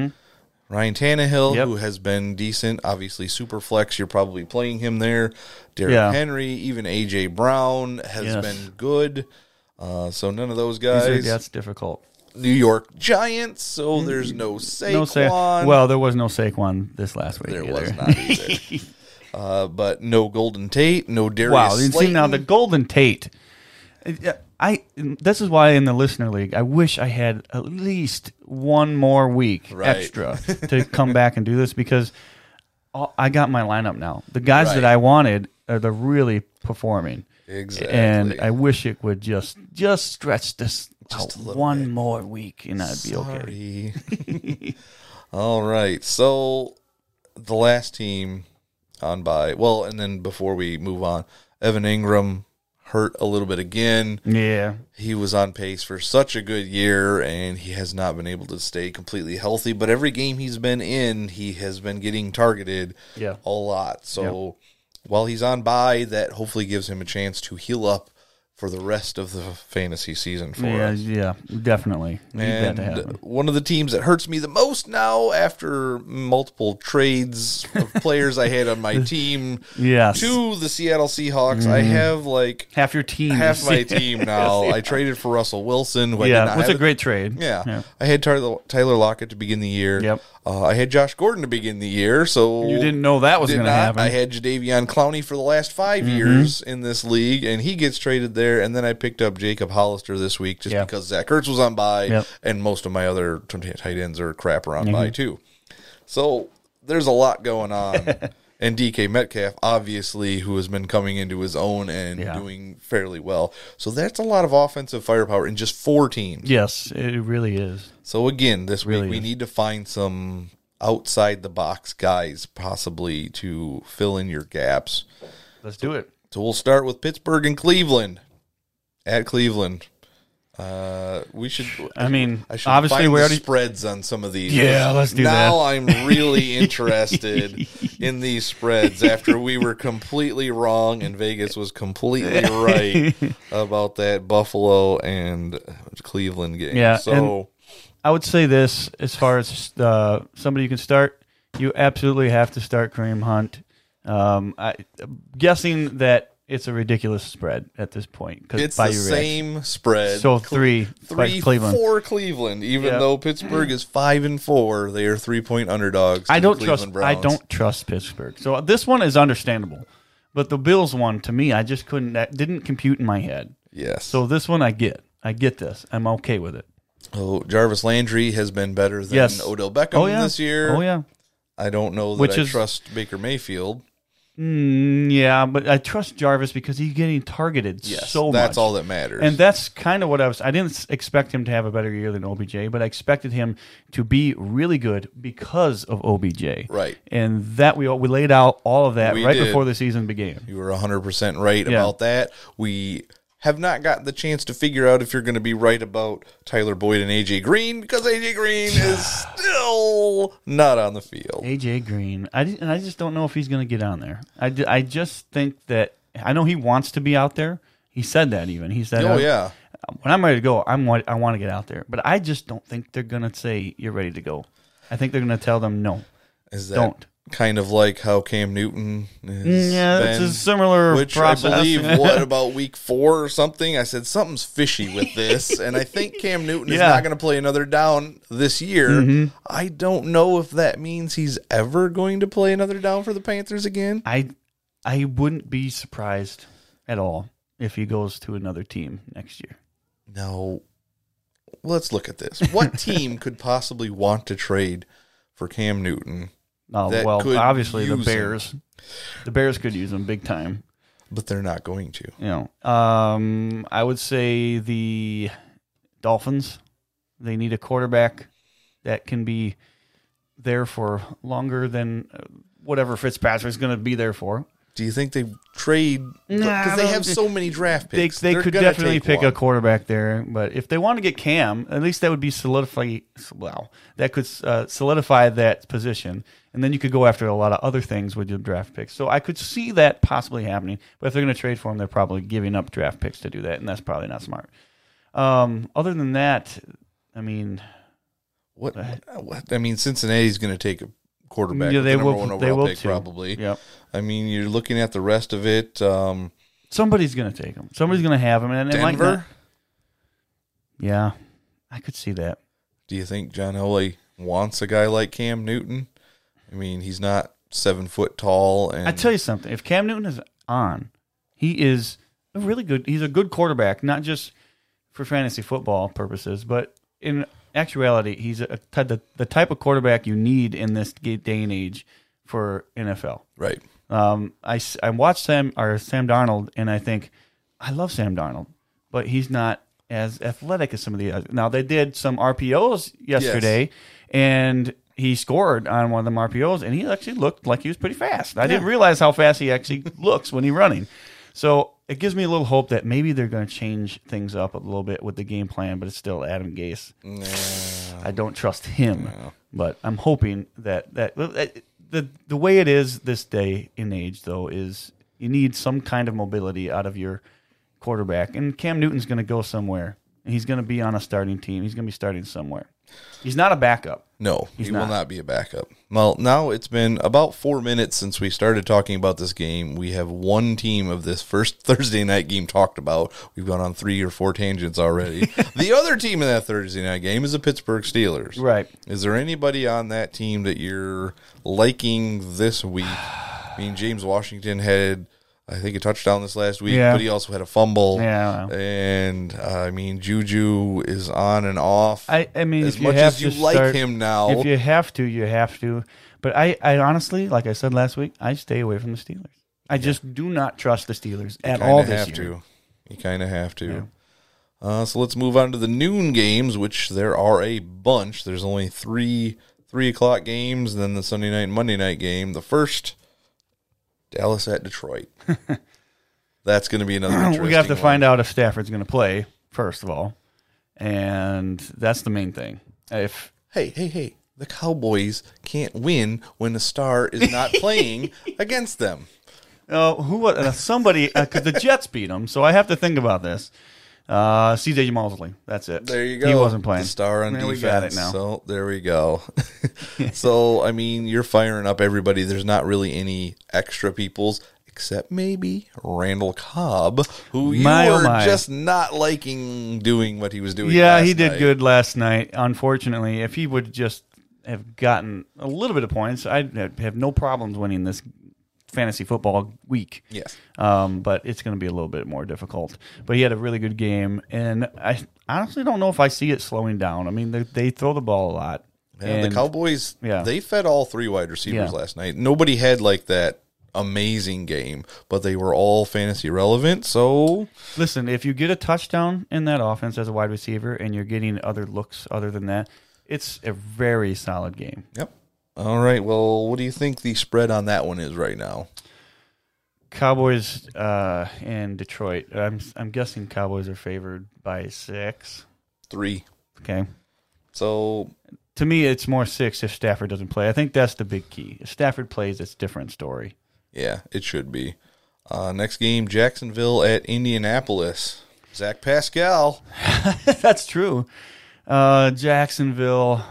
S1: Ryan Tannehill,
S7: Mm. Yep.
S1: who has been decent, obviously super flex. You're probably playing him there. Derrick
S7: Yeah.
S1: Henry, even AJ Brown has
S7: Yes.
S1: been good. Uh, so none of those
S7: These are-
S1: guys.
S7: that's difficult.
S1: New York Giants, so there's no Saquon.
S7: No Sa- well, there was no Saquon this last week.
S1: there
S7: either.
S1: was not either. uh, but no Golden Tate, no Darius.
S7: Wow, you see now the Golden Tate. I this is why in the listener league I wish I had at least one more week
S1: Right.
S7: extra to come back and do this because I got my lineup now. The guys
S1: Right.
S7: that I wanted are the really performing.
S1: Exactly.
S7: And I wish it would just just stretch this
S1: Just
S7: out one
S1: bit.
S7: more week and I'd be okay.
S1: All right. So the last team on by well, and then before we move on, Evan Engram hurt a little bit again.
S7: Yeah.
S1: He was on pace for such a good year, and he has not been able to stay completely healthy. But every game he's been in, he has been getting targeted
S7: Yeah.
S1: a lot. So while he's on by, that hopefully gives him a chance to heal up for the rest of the fantasy season for
S7: Yeah,
S1: us.
S7: yeah, definitely. Need that to
S1: And one of the teams that hurts me the most now, after multiple trades of players I had on my team
S7: Yes.
S1: to the Seattle Seahawks, I
S7: Mm-hmm.
S1: have like
S7: Half your team.
S1: half my team now. I traded for Russell Wilson.
S7: Yeah, what's a great trade.
S1: Yeah.
S7: yeah.
S1: I had Tyler, Tyler Lockett to begin the year.
S7: Yep.
S1: Uh, I had Josh Gordon to begin the year. So
S7: You didn't know that was going to happen. Mm-hmm.
S1: I had Jadeveon Clowney for the last 5 years in this league, and he gets traded there. And then I picked up Jacob Hollister this week just
S7: Yeah.
S1: because Zach Ertz was on by,
S7: Yep.
S1: and most of my other tight ends are crap around
S7: Mm-hmm.
S1: by too. So there's a lot going on. and DK Metcalf, obviously, who has been coming into his own and
S7: Yeah.
S1: doing fairly well. So that's a lot of offensive firepower in just four teams.
S7: yes, it really is.
S1: So again, this
S7: Really
S1: week we
S7: is.
S1: need to find some outside the box guys possibly to fill in your gaps.
S7: Let's do it.
S1: So we'll start with Pittsburgh and Cleveland. At Cleveland. Uh, we should.
S7: I mean,
S1: I should
S7: obviously
S1: find
S7: we
S1: the
S7: already
S1: spreads on some of these.
S7: Yeah, let's do
S1: now
S7: that.
S1: I'm really interested in these spreads after we were completely wrong and Vegas was completely right about that Buffalo and Cleveland game.
S7: Yeah,
S1: So
S7: I would say this as far as uh, somebody you can start, you absolutely have to start Kareem Hunt. Um, I, am guessing that it's a ridiculous spread at this point because
S1: It's
S7: by
S1: the same spread.
S7: So three
S1: three,
S7: Cleveland.
S1: four Cleveland. Even though Pittsburgh is five and four, they are three point underdogs.
S7: I don't trust. I don't trust Pittsburgh. So uh, this one is understandable, but the Bills one to me, I just couldn't. That didn't compute in my head.
S1: Yes.
S7: So this one, I get. I get this. I'm okay with it.
S1: oh, Jarvis Landry has been better than
S7: Yes.
S1: Odell Beckham
S7: Oh yeah.
S1: this year.
S7: Oh yeah.
S1: I don't know that
S7: Which
S1: I
S7: is-
S1: trust Baker Mayfield.
S7: Mm, yeah, but I trust Jarvis because he's getting targeted
S1: Yes,
S7: so much.
S1: that's all that matters.
S7: And that's kind of what I was. I didn't s- expect him to have a better year than OBJ, but I expected him to be really good because of OBJ.
S1: Right.
S7: And that we we laid out all of that
S1: We
S7: right
S1: did.
S7: before the season began.
S1: you were hundred percent right
S7: Yeah.
S1: about that. We have not gotten the chance to figure out if you're going to be right about Tyler Boyd and AJ Green because AJ Green is still not on the field.
S7: AJ Green. I and I just don't know if he's going to get on there. I, I just think that I know he wants to be out there. He said that even. He said,
S1: Oh yeah.
S7: when I'm ready to go, I'm I want to get out there. But I just don't think they're going to say you're ready to go. I think they're going to tell them no.
S1: Is that
S7: Don't.
S1: Kind of like how Cam Newton
S7: Mm, Yeah, it's
S1: been,
S7: a similar
S1: which
S7: process.
S1: I believe what about week four or something? I said something's fishy with this, and I think Cam Newton is not going to play another down this year.
S7: Mm-hmm.
S1: I don't know if that means he's ever going to play another down for the Panthers again.
S7: I I wouldn't be surprised at all if he goes to another team next year.
S1: No. Let's look at this. What team could possibly want to trade for Cam Newton?
S7: Oh
S1: That
S7: well,
S1: could
S7: obviously the
S1: use him.
S7: Bears. The Bears could use him big time.
S1: But they're not going to.
S7: You know, um, I would say the Dolphins. They need a quarterback that can be there for longer than uh, whatever Fitzpatrick's going to be there for.
S1: Do you think they trade because
S7: Nah,
S1: they have so many draft picks?
S7: they
S1: They're
S7: could definitely pick a quarterback there, but if they want to get Cam, at least that would be solidify. Well, that could uh, solidify that position, and then you could go after a lot of other things with your draft picks. So I could see that possibly happening. But if they're going to trade for him, they're probably giving up draft picks to do that, and that's probably not smart. Um, other than that, I mean,
S1: What, what? I mean, Cincinnati's going to take a quarterback.
S7: Yeah, they
S1: the
S7: will- they will
S1: pick,
S7: too.
S1: probably.
S7: Yep.
S1: I mean, you're looking at the rest of it. Um,
S7: somebody's going to take him. Somebody's going to have him, and
S1: Denver.
S7: Yeah, I could see that.
S1: Do you think John Elway wants a guy like Cam Newton? I mean, he's not seven foot tall, and
S7: I tell you something. If Cam Newton is on, he is a really good. He's a good quarterback, not just for fantasy football purposes, but in actuality, he's a, the the type of quarterback you need in this day and age for NFL.
S1: right.
S7: Um, I, I watched Sam or Sam Darnold, and I think I love Sam Darnold, but he's not as athletic as some of the others. Now they did some RPOs yesterday, and he scored on one of them RPOs, and he actually looked like he was pretty fast. I didn't realize how fast he actually looks when he's running. So it gives me a little hope that maybe they're going to change things up a little bit with the game plan, but it's still Adam Gase. I don't trust him, but I'm hoping that that the the way it is this day and age though is you need some kind of mobility out of your quarterback, and Cam Newton's going to go somewhere. And he's going to be on a starting team. He's going to be starting somewhere. He's not a backup.
S1: No,
S7: He's
S1: he will
S7: not.
S1: not be a backup. Well, now it's been about four minutes since we started talking about this game. We have one team of this first Thursday night game talked about. We've gone on three or four tangents already. the other team in that Thursday night game is the Pittsburgh Steelers.
S7: Right.
S1: Is there anybody on that team that you're liking this week? I mean, James Washington had, I think, a touchdown this last week,
S7: Yeah.
S1: but he also had a fumble.
S7: Yeah.
S1: And, uh, I mean, Juju is on and off.
S7: I, I mean,
S1: as much as you like
S7: start-
S1: him now.
S7: if you have to, you have to. But I, I honestly, like I said last week, I stay away from the Steelers. I just do not trust the Steelers at
S1: kind
S7: all this
S1: have
S7: year.
S1: to. You kind of have to. Uh, so let's move on to the noon games, which there are a bunch. There's only three three o'clock games, and then the Sunday night and Monday night game. The first, Dallas at Detroit. That's going to be another. Interesting
S7: we have to
S1: one.
S7: find out if Stafford's going to play first of all, and that's the main thing. If
S1: Hey, hey, hey! The Cowboys can't win when the star is not playing against them.
S7: uh, who uh, somebody because the Jets beat them, so I have to think about this. Uh, C.J. Mosley, that's it.
S1: There you go.
S7: He wasn't playing.
S1: The star on
S7: There
S1: defense.
S7: We got it now.
S1: So there we go. so I mean, you're firing up everybody. There's not really any extra peoples except maybe Randall Cobb, who you
S7: My, oh
S1: were
S7: my.
S1: just not liking doing what he was doing.
S7: Yeah,
S1: last
S7: he did
S1: night.
S7: good last night. Unfortunately, if he would just have gotten a little bit of points, I'd have- have no problems winning this fantasy football week.
S1: Yes.
S7: Um, but it's going to be a little bit more difficult. But he had a really good game, and I honestly don't know if I see it slowing down. I mean, they, they throw the ball a lot.
S1: Yeah, the Cowboys,
S7: Yeah.
S1: they fed all three wide receivers
S7: Yeah.
S1: last night. Nobody had like that amazing game, but they were all fantasy relevant. So
S7: Listen, if you get a touchdown in that offense as a wide receiver, and you're getting other looks other than that, it's a very solid game.
S1: Yep. All right. Well, what do you think the spread on that one is right now?
S7: Cowboys uh, and Detroit. I'm I'm guessing Cowboys are favored by six.
S1: Three.
S7: Okay.
S1: So
S7: To me, it's more six if Stafford doesn't play. I think that's the big key. If Stafford plays, it's a different story.
S1: yeah, it should be. Uh, next game, Jacksonville at Indianapolis. Zach Pascal.
S7: that's true. Uh, Jacksonville,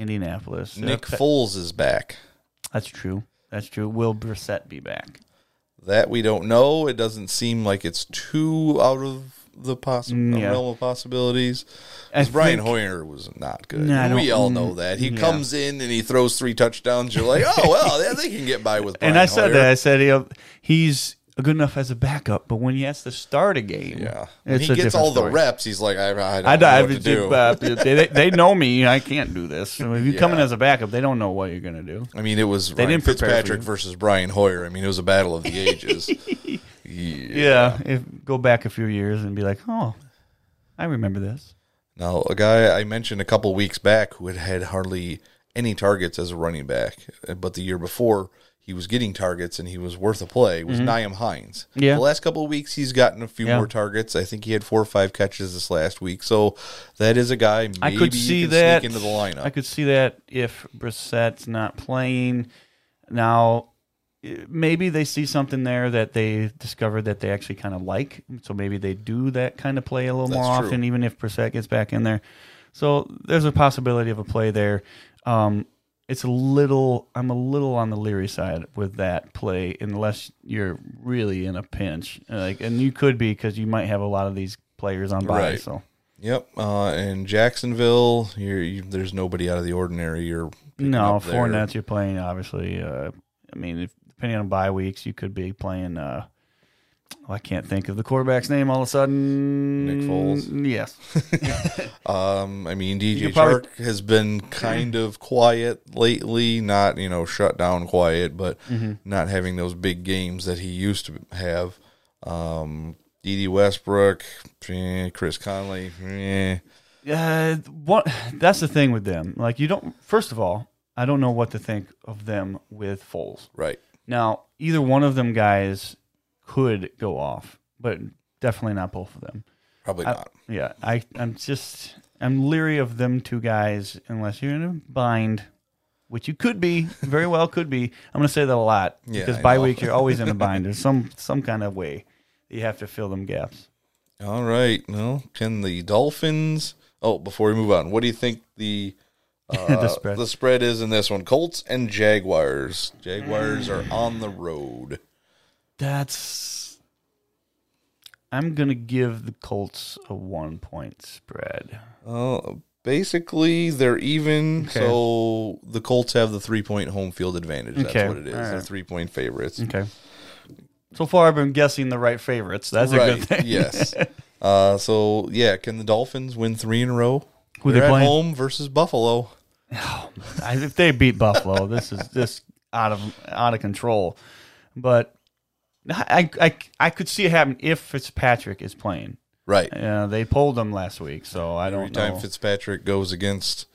S7: Indianapolis.
S1: Nick
S7: Pa-
S1: Foles is back.
S7: That's true. That's true. Will Brissett be back?
S1: That we don't know. It doesn't seem like it's too out of the possi-
S7: Mm, yeah.
S1: realm of possibilities.
S7: I
S1: 'Cause Brian
S7: think-
S1: Hoyer was not good. We all
S7: mm,
S1: know that. He
S7: yeah.
S1: comes in and he throws three touchdowns. You're like, oh well, yeah, they can get by with. Brian
S7: and I said
S1: Hoyer.
S7: that. I said know, he's good enough as a backup, but when he has to start a game,
S1: Yeah,
S7: it's
S1: he gets all the reps. He's like, I, I don't
S7: I,
S1: know
S7: I,
S1: what to do.
S7: uh, they, they know me. I can't do this. So if you come in as a backup, they don't know what you're going to do.
S1: I mean, it was
S7: They
S1: Ryan
S7: didn't
S1: Fitzpatrick versus Brian Hoyer. I mean, it was a battle of the ages. yeah.
S7: Yeah, if go back a few years and be like, oh, I remember this.
S1: Now, a guy I mentioned a couple weeks back who had had hardly any targets as a running back, but the year before he was getting targets and he was worth a play was Nyheim Hines.
S7: Mm-hmm. Yeah.
S1: The last couple of weeks he's gotten a few
S7: Yeah.
S1: more targets. I think he had four or five catches this last week. So that is a guy maybe
S7: I could see that
S1: sneak into the lineup.
S7: I could see that if Brissett's not playing now. Maybe they see something there that they discovered that they actually kind of like, so maybe they do that kind of play a little more
S1: That's true.
S7: often, even if Brissett gets back in there. So there's a possibility of a play there. Um, it's a little, I'm a little on the leery side with that play, unless you're really in a pinch, like, and you could be because you might have a lot of these players on bye.
S1: Right.
S7: So
S1: Yep. Uh, and Jacksonville, you're, you, there's nobody out of the ordinary. You're
S7: No,
S1: there.
S7: Fournette, you're playing obviously. Uh, I mean, if, depending on bye weeks, you could be playing. Uh, I can't think of the quarterback's name all of a sudden.
S1: Nick Foles?
S7: Yes.
S1: Um, I mean, DJ
S7: could probably-
S1: has been kind of quiet lately, not you know shut down quiet, but
S7: Mm-hmm.
S1: not having those big games that he used to have. Um, Dede Westbrook, eh, Chris Conley, eh.
S7: Uh, what? That's the thing with them. Like, you don't. First of all, I don't know what to think of them with Foles.
S1: right?
S7: Now, either one of them guys could go off, but definitely not both of them.
S1: Probably
S7: I-
S1: not.
S7: yeah, I, I'm just I'm leery of them two guys unless you're in a bind, which you could be, very well could be. I'm going to say that a lot
S1: Yeah,
S7: because
S1: I
S7: bye
S1: know.
S7: week you're always in a bind. There's some some kind of way that you have to fill them gaps.
S1: All right. Well, can the Dolphins? Oh, before we move on, what do you think the uh,
S7: The spread.
S1: the spread is in this one? Colts and Jaguars. Jaguars are on the road.
S7: That's. I'm gonna give the Colts a one point spread.
S1: Uh, basically, they're even.
S7: Okay.
S1: So the Colts have the three point home field advantage. That's
S7: Okay.
S1: what it is.
S7: All
S1: They're three point favorites.
S7: Okay. So far, I've been guessing the right favorites. That's a good thing.
S1: yes. Uh, so yeah, can the Dolphins win three in a row?
S7: Who
S1: They're
S7: they
S1: at
S7: playing?
S1: home versus Buffalo.
S7: I, if they beat Buffalo, this is this out of out of control. But I, I I could see it happen if Fitzpatrick is playing.
S1: Right.
S7: Uh, they pulled him last week, so I
S1: Every
S7: don't
S1: time
S7: know.
S1: Time Fitzpatrick goes against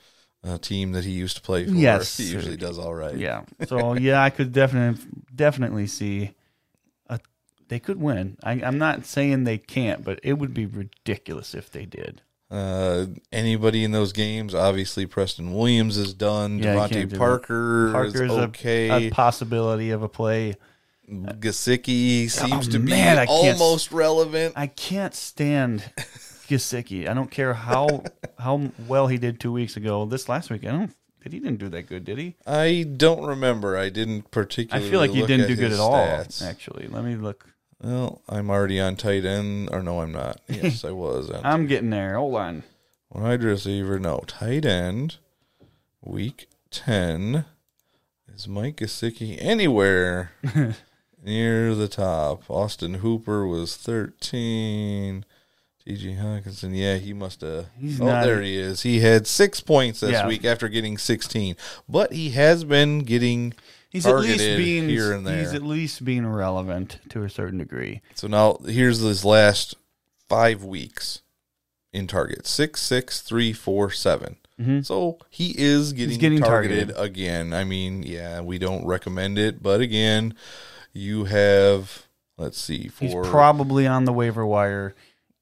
S1: a team that he used to play for,
S7: Yes.
S1: he usually does all right.
S7: yeah. So yeah, I could definitely definitely see. A, they could win. I, I'm not saying they can't, but it would be ridiculous if they did.
S1: Uh, anybody in those games, obviously Preston Williams is done.
S7: Yeah, you can't do DeVante.
S1: Parker
S7: Parker's
S1: is
S7: a-
S1: okay.
S7: a, possibility of a play.
S1: Gesicki seems
S7: Oh,
S1: to be
S7: man,
S1: almost relevant.
S7: I can't stand Gesicki. I don't care how how well he did two weeks ago. This last week, I don't. Did he didn't do that good? Did he?
S1: I don't remember. I didn't particularly.
S7: I feel like he didn't do good at all. Actually, let me look.
S1: Well, I'm already on tight end, or no, I'm not. Yes, I was.
S7: I'm getting there. Hold on.
S1: Wide receiver, no. Tight end, week 10. Is Mike Gesicki anywhere near the top? Austin Hooper was 13. T.J. Hockenson, yeah, he must have. Oh,
S7: not-
S1: there he is. He had six points this
S7: Yeah.
S1: week after getting 16. But he has been getting
S7: He's at least being
S1: here and there.
S7: he's at least being relevant to a certain degree.
S1: So now here's his last five weeks in target six, six, three, four, seven. So he is getting,
S7: Mm-hmm. getting
S1: targeted,
S7: targeted.
S1: again. I mean, yeah, we don't recommend it, but again, you have let's see
S7: He's probably on the waiver wire.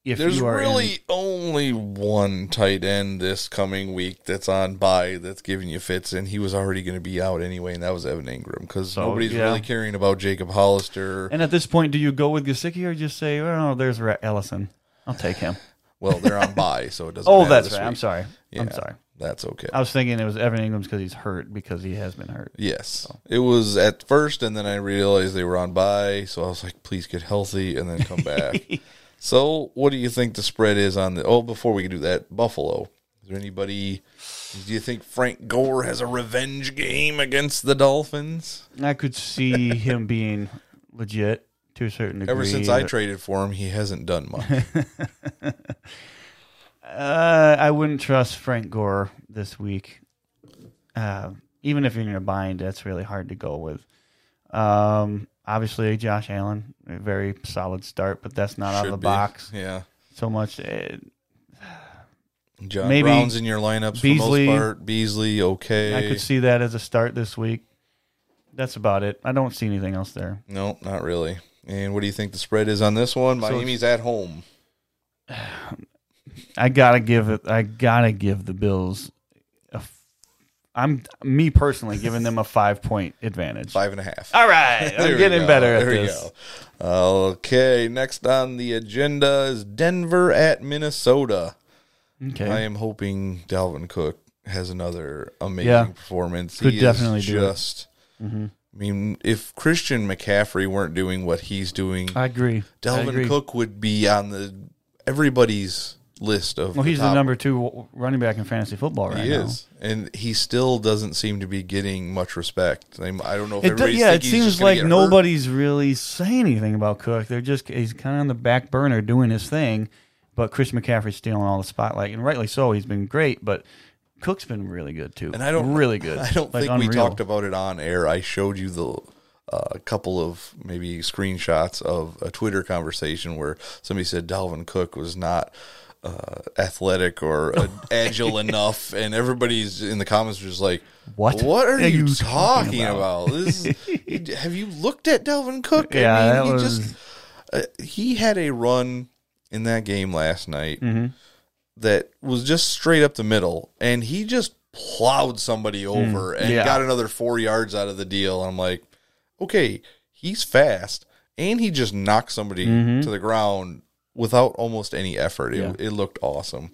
S7: If
S1: there's
S7: you are in-
S1: really only one tight end this coming week that's on bye that's giving you fits, and he was already going to be out anyway, and that was Evan Engram because
S7: So,
S1: nobody's
S7: yeah.
S1: really caring about Jacob Hollister.
S7: and at this point, do you go with Gesicki or just say, "Oh, there's Ellison. I'll take him."
S1: well, they're on bye, so it doesn't.
S7: oh, that's right. I'm
S1: week.
S7: sorry. I'm sorry.
S1: That's okay.
S7: I was thinking it was Evan Engram's because he's hurt because he has been hurt.
S1: Yes. It was at first, and then I realized they were on bye, so I was like, please get healthy and then come back. so, what do you think the spread is on the. Oh, before we do that, Buffalo. Is there anybody. Do you think Frank Gore has a revenge game against the Dolphins?
S7: I could see him being legit to a certain degree.
S1: Ever since I traded for him, he hasn't done much.
S7: Uh, I wouldn't trust Frank Gore this week. Uh, even if you're in a bind, that's really hard to go with. Um, obviously, Josh Allen, a very solid start, but that's not out of the
S1: be.
S7: box
S1: Yeah.
S7: so much. Uh,
S1: John
S7: Maybe
S1: Brown's in your lineups
S7: Beasley.
S1: for most part. Beasley, okay.
S7: I could see that as a start this week. That's about it. I don't see anything else there.
S1: No, not really. And what do you think the spread is on this one?
S7: So
S1: Miami's at home.
S7: I gotta give it. I gotta give the Bills. A I'm me personally giving them a five point advantage.
S1: Five and a half.
S7: All right, I'm getting
S1: go.
S7: better at
S1: there
S7: this.
S1: Okay, next on the agenda is Denver at Minnesota.
S7: Okay.
S1: I am hoping Dalvin Cook has another amazing
S7: Yeah.
S1: performance.
S7: Could
S1: he
S7: definitely it. Mm-hmm.
S1: just. I mean, if Christian McCaffrey weren't doing what he's doing,
S7: I agree. I
S1: Dalvin
S7: agree.
S1: Cook would be on the everybody's list of.
S7: Well,
S1: the
S7: he's the number two running back in fantasy football right
S1: He
S7: now.
S1: is, and he still doesn't seem to be getting much respect. I don't know if
S7: It do,
S1: everybody's
S7: yeah, it seems like
S1: get hurt.
S7: nobody's really saying anything about Cook. They're just he's kind of on the back burner doing his thing, but Chris McCaffrey's stealing all the spotlight, and rightly so. He's been great, but Cook's been really good too.
S1: And I don't
S7: really good.
S1: I don't
S7: Like,
S1: think we talked about it on air. I showed you the a couple of maybe screenshots of a Twitter conversation where somebody said Dalvin Cook was not uh, athletic or uh, agile enough, and everybody's in the comments was just like,
S7: What
S1: What are,
S7: are
S1: you,
S7: you
S1: talking
S7: talking
S1: about? This is, have you looked at Dalvin Cook?
S7: Yeah, that
S1: he
S7: was-
S1: just uh, he had a run in that game last night
S7: Mm-hmm.
S1: that was just straight up the middle, and he just plowed somebody over and
S7: Mm, yeah.
S1: got another four yards out of the deal. I'm like, okay, he's fast, and he just knocked somebody
S7: Mm-hmm.
S1: to the ground without almost any effort. It,
S7: Yeah.
S1: it looked awesome.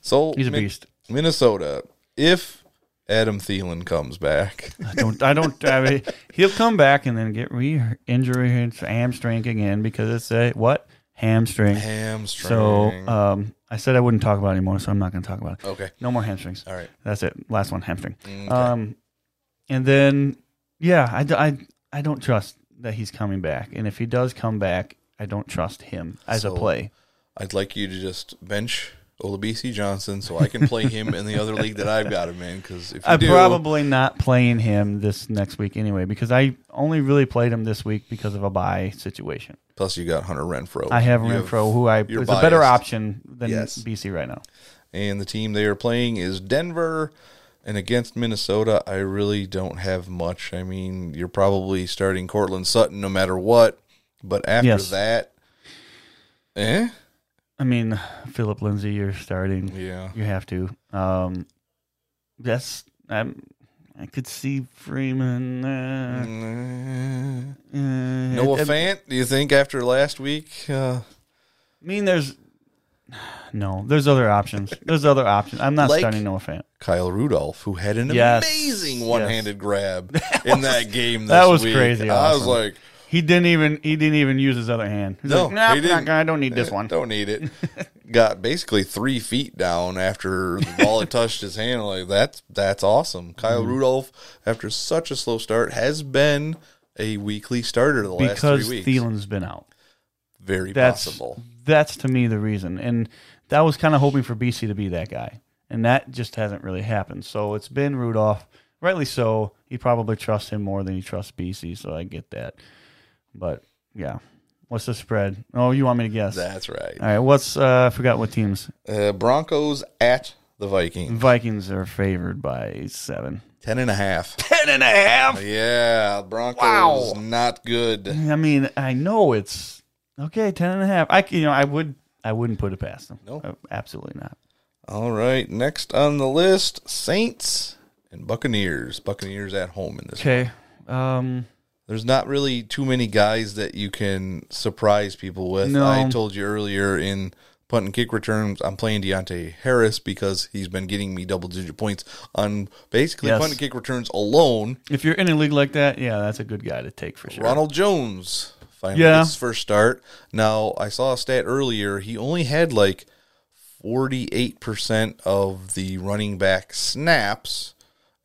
S1: So
S7: He's a
S1: Min-
S7: beast.
S1: Minnesota, if Adam Thielen comes back,
S7: I don't. I don't. I mean, he'll come back and then get re-injury hamstring again because it's a what hamstring.
S1: hamstring.
S7: So um, I said I wouldn't talk about it anymore, so I'm not going to talk about it.
S1: okay,
S7: No more hamstrings.
S1: all right.
S7: That's it. Last one, hamstring.
S1: Okay.
S7: Um, and then yeah, I, I, I don't trust that he's coming back, and if he does come back, I don't trust him as
S1: So-
S7: a play.
S1: I'd like you to just bench Olabisi Johnson so I can play him in the other league that I've got him in. Because if you
S7: I'm
S1: do,
S7: probably not playing him this next week anyway because I only really played him this week because of a buy situation.
S1: plus you got Hunter Renfrow.
S7: I have
S1: You
S7: Renfrow, who I is a better option than
S1: Yes.
S7: Bisi right now.
S1: and the team they are playing is Denver. And against Minnesota, I really don't have much. I mean, you're probably starting Courtland Sutton no matter what. But after
S7: Yes.
S1: that, eh?
S7: I mean, Philip Lindsay, you're starting.
S1: Yeah.
S7: You have to. Um, that's I'm, I could see Freeman. Uh, uh,
S1: Noah
S7: I,
S1: Fant, do you think after last week? Uh,
S7: I mean, there's no. There's other options. There's other options. I'm not
S1: Like-
S7: starting Noah Fant.
S1: Kyle Rudolph, who had an
S7: Yes.
S1: amazing one-handed grab in that game.
S7: That was
S1: week.
S7: crazy
S1: I was like,
S7: He didn't even. He didn't even use his other hand. He's
S1: no,
S7: like, nah,
S1: he didn't.
S7: gonna- I don't need this
S1: Eh,
S7: one.
S1: Don't need it. Got basically three feet down after the ball had touched his hand. Like that's that's awesome. Kyle
S7: Mm-hmm.
S1: Rudolph, after such a slow start, has been a weekly starter the last
S7: because
S1: three weeks.
S7: Thielen's been out.
S1: Very
S7: That's
S1: possible.
S7: that's to me the reason, and that was kind of hoping for Bisi to be that guy, and that just hasn't really happened. So it's been Rudolph, rightly so. He probably trusts him more than he trusts Bisi, so I get that. But yeah, what's the spread? Oh, you want me to guess?
S1: That's right.
S7: All right, what's uh, I forgot what teams.
S1: Uh, Broncos at the Vikings.
S7: Vikings are favored by seven.
S1: Ten and a half.
S7: Ten and a half.
S1: Yeah, Broncos
S7: Wow.
S1: not good.
S7: I mean, I know it's okay. Ten and a half. I you know I would I wouldn't put it past them.
S1: No.
S7: Uh, absolutely not.
S1: All right, next on the list, Saints and Buccaneers. Buccaneers at home in this.
S7: Okay. Um.
S1: There's not really too many guys that you can surprise people with.
S7: No.
S1: I told you earlier in punt and kick returns, I'm playing Deonte Harris because he's been getting me double digit points on basically
S7: Yes.
S1: punt and kick returns alone.
S7: If you're in a league like that, yeah, that's a good guy to take for sure.
S1: Ronald Jones finally
S7: Yeah.
S1: gets his first start. Now, I saw a stat earlier. He only had like 48% of the running back snaps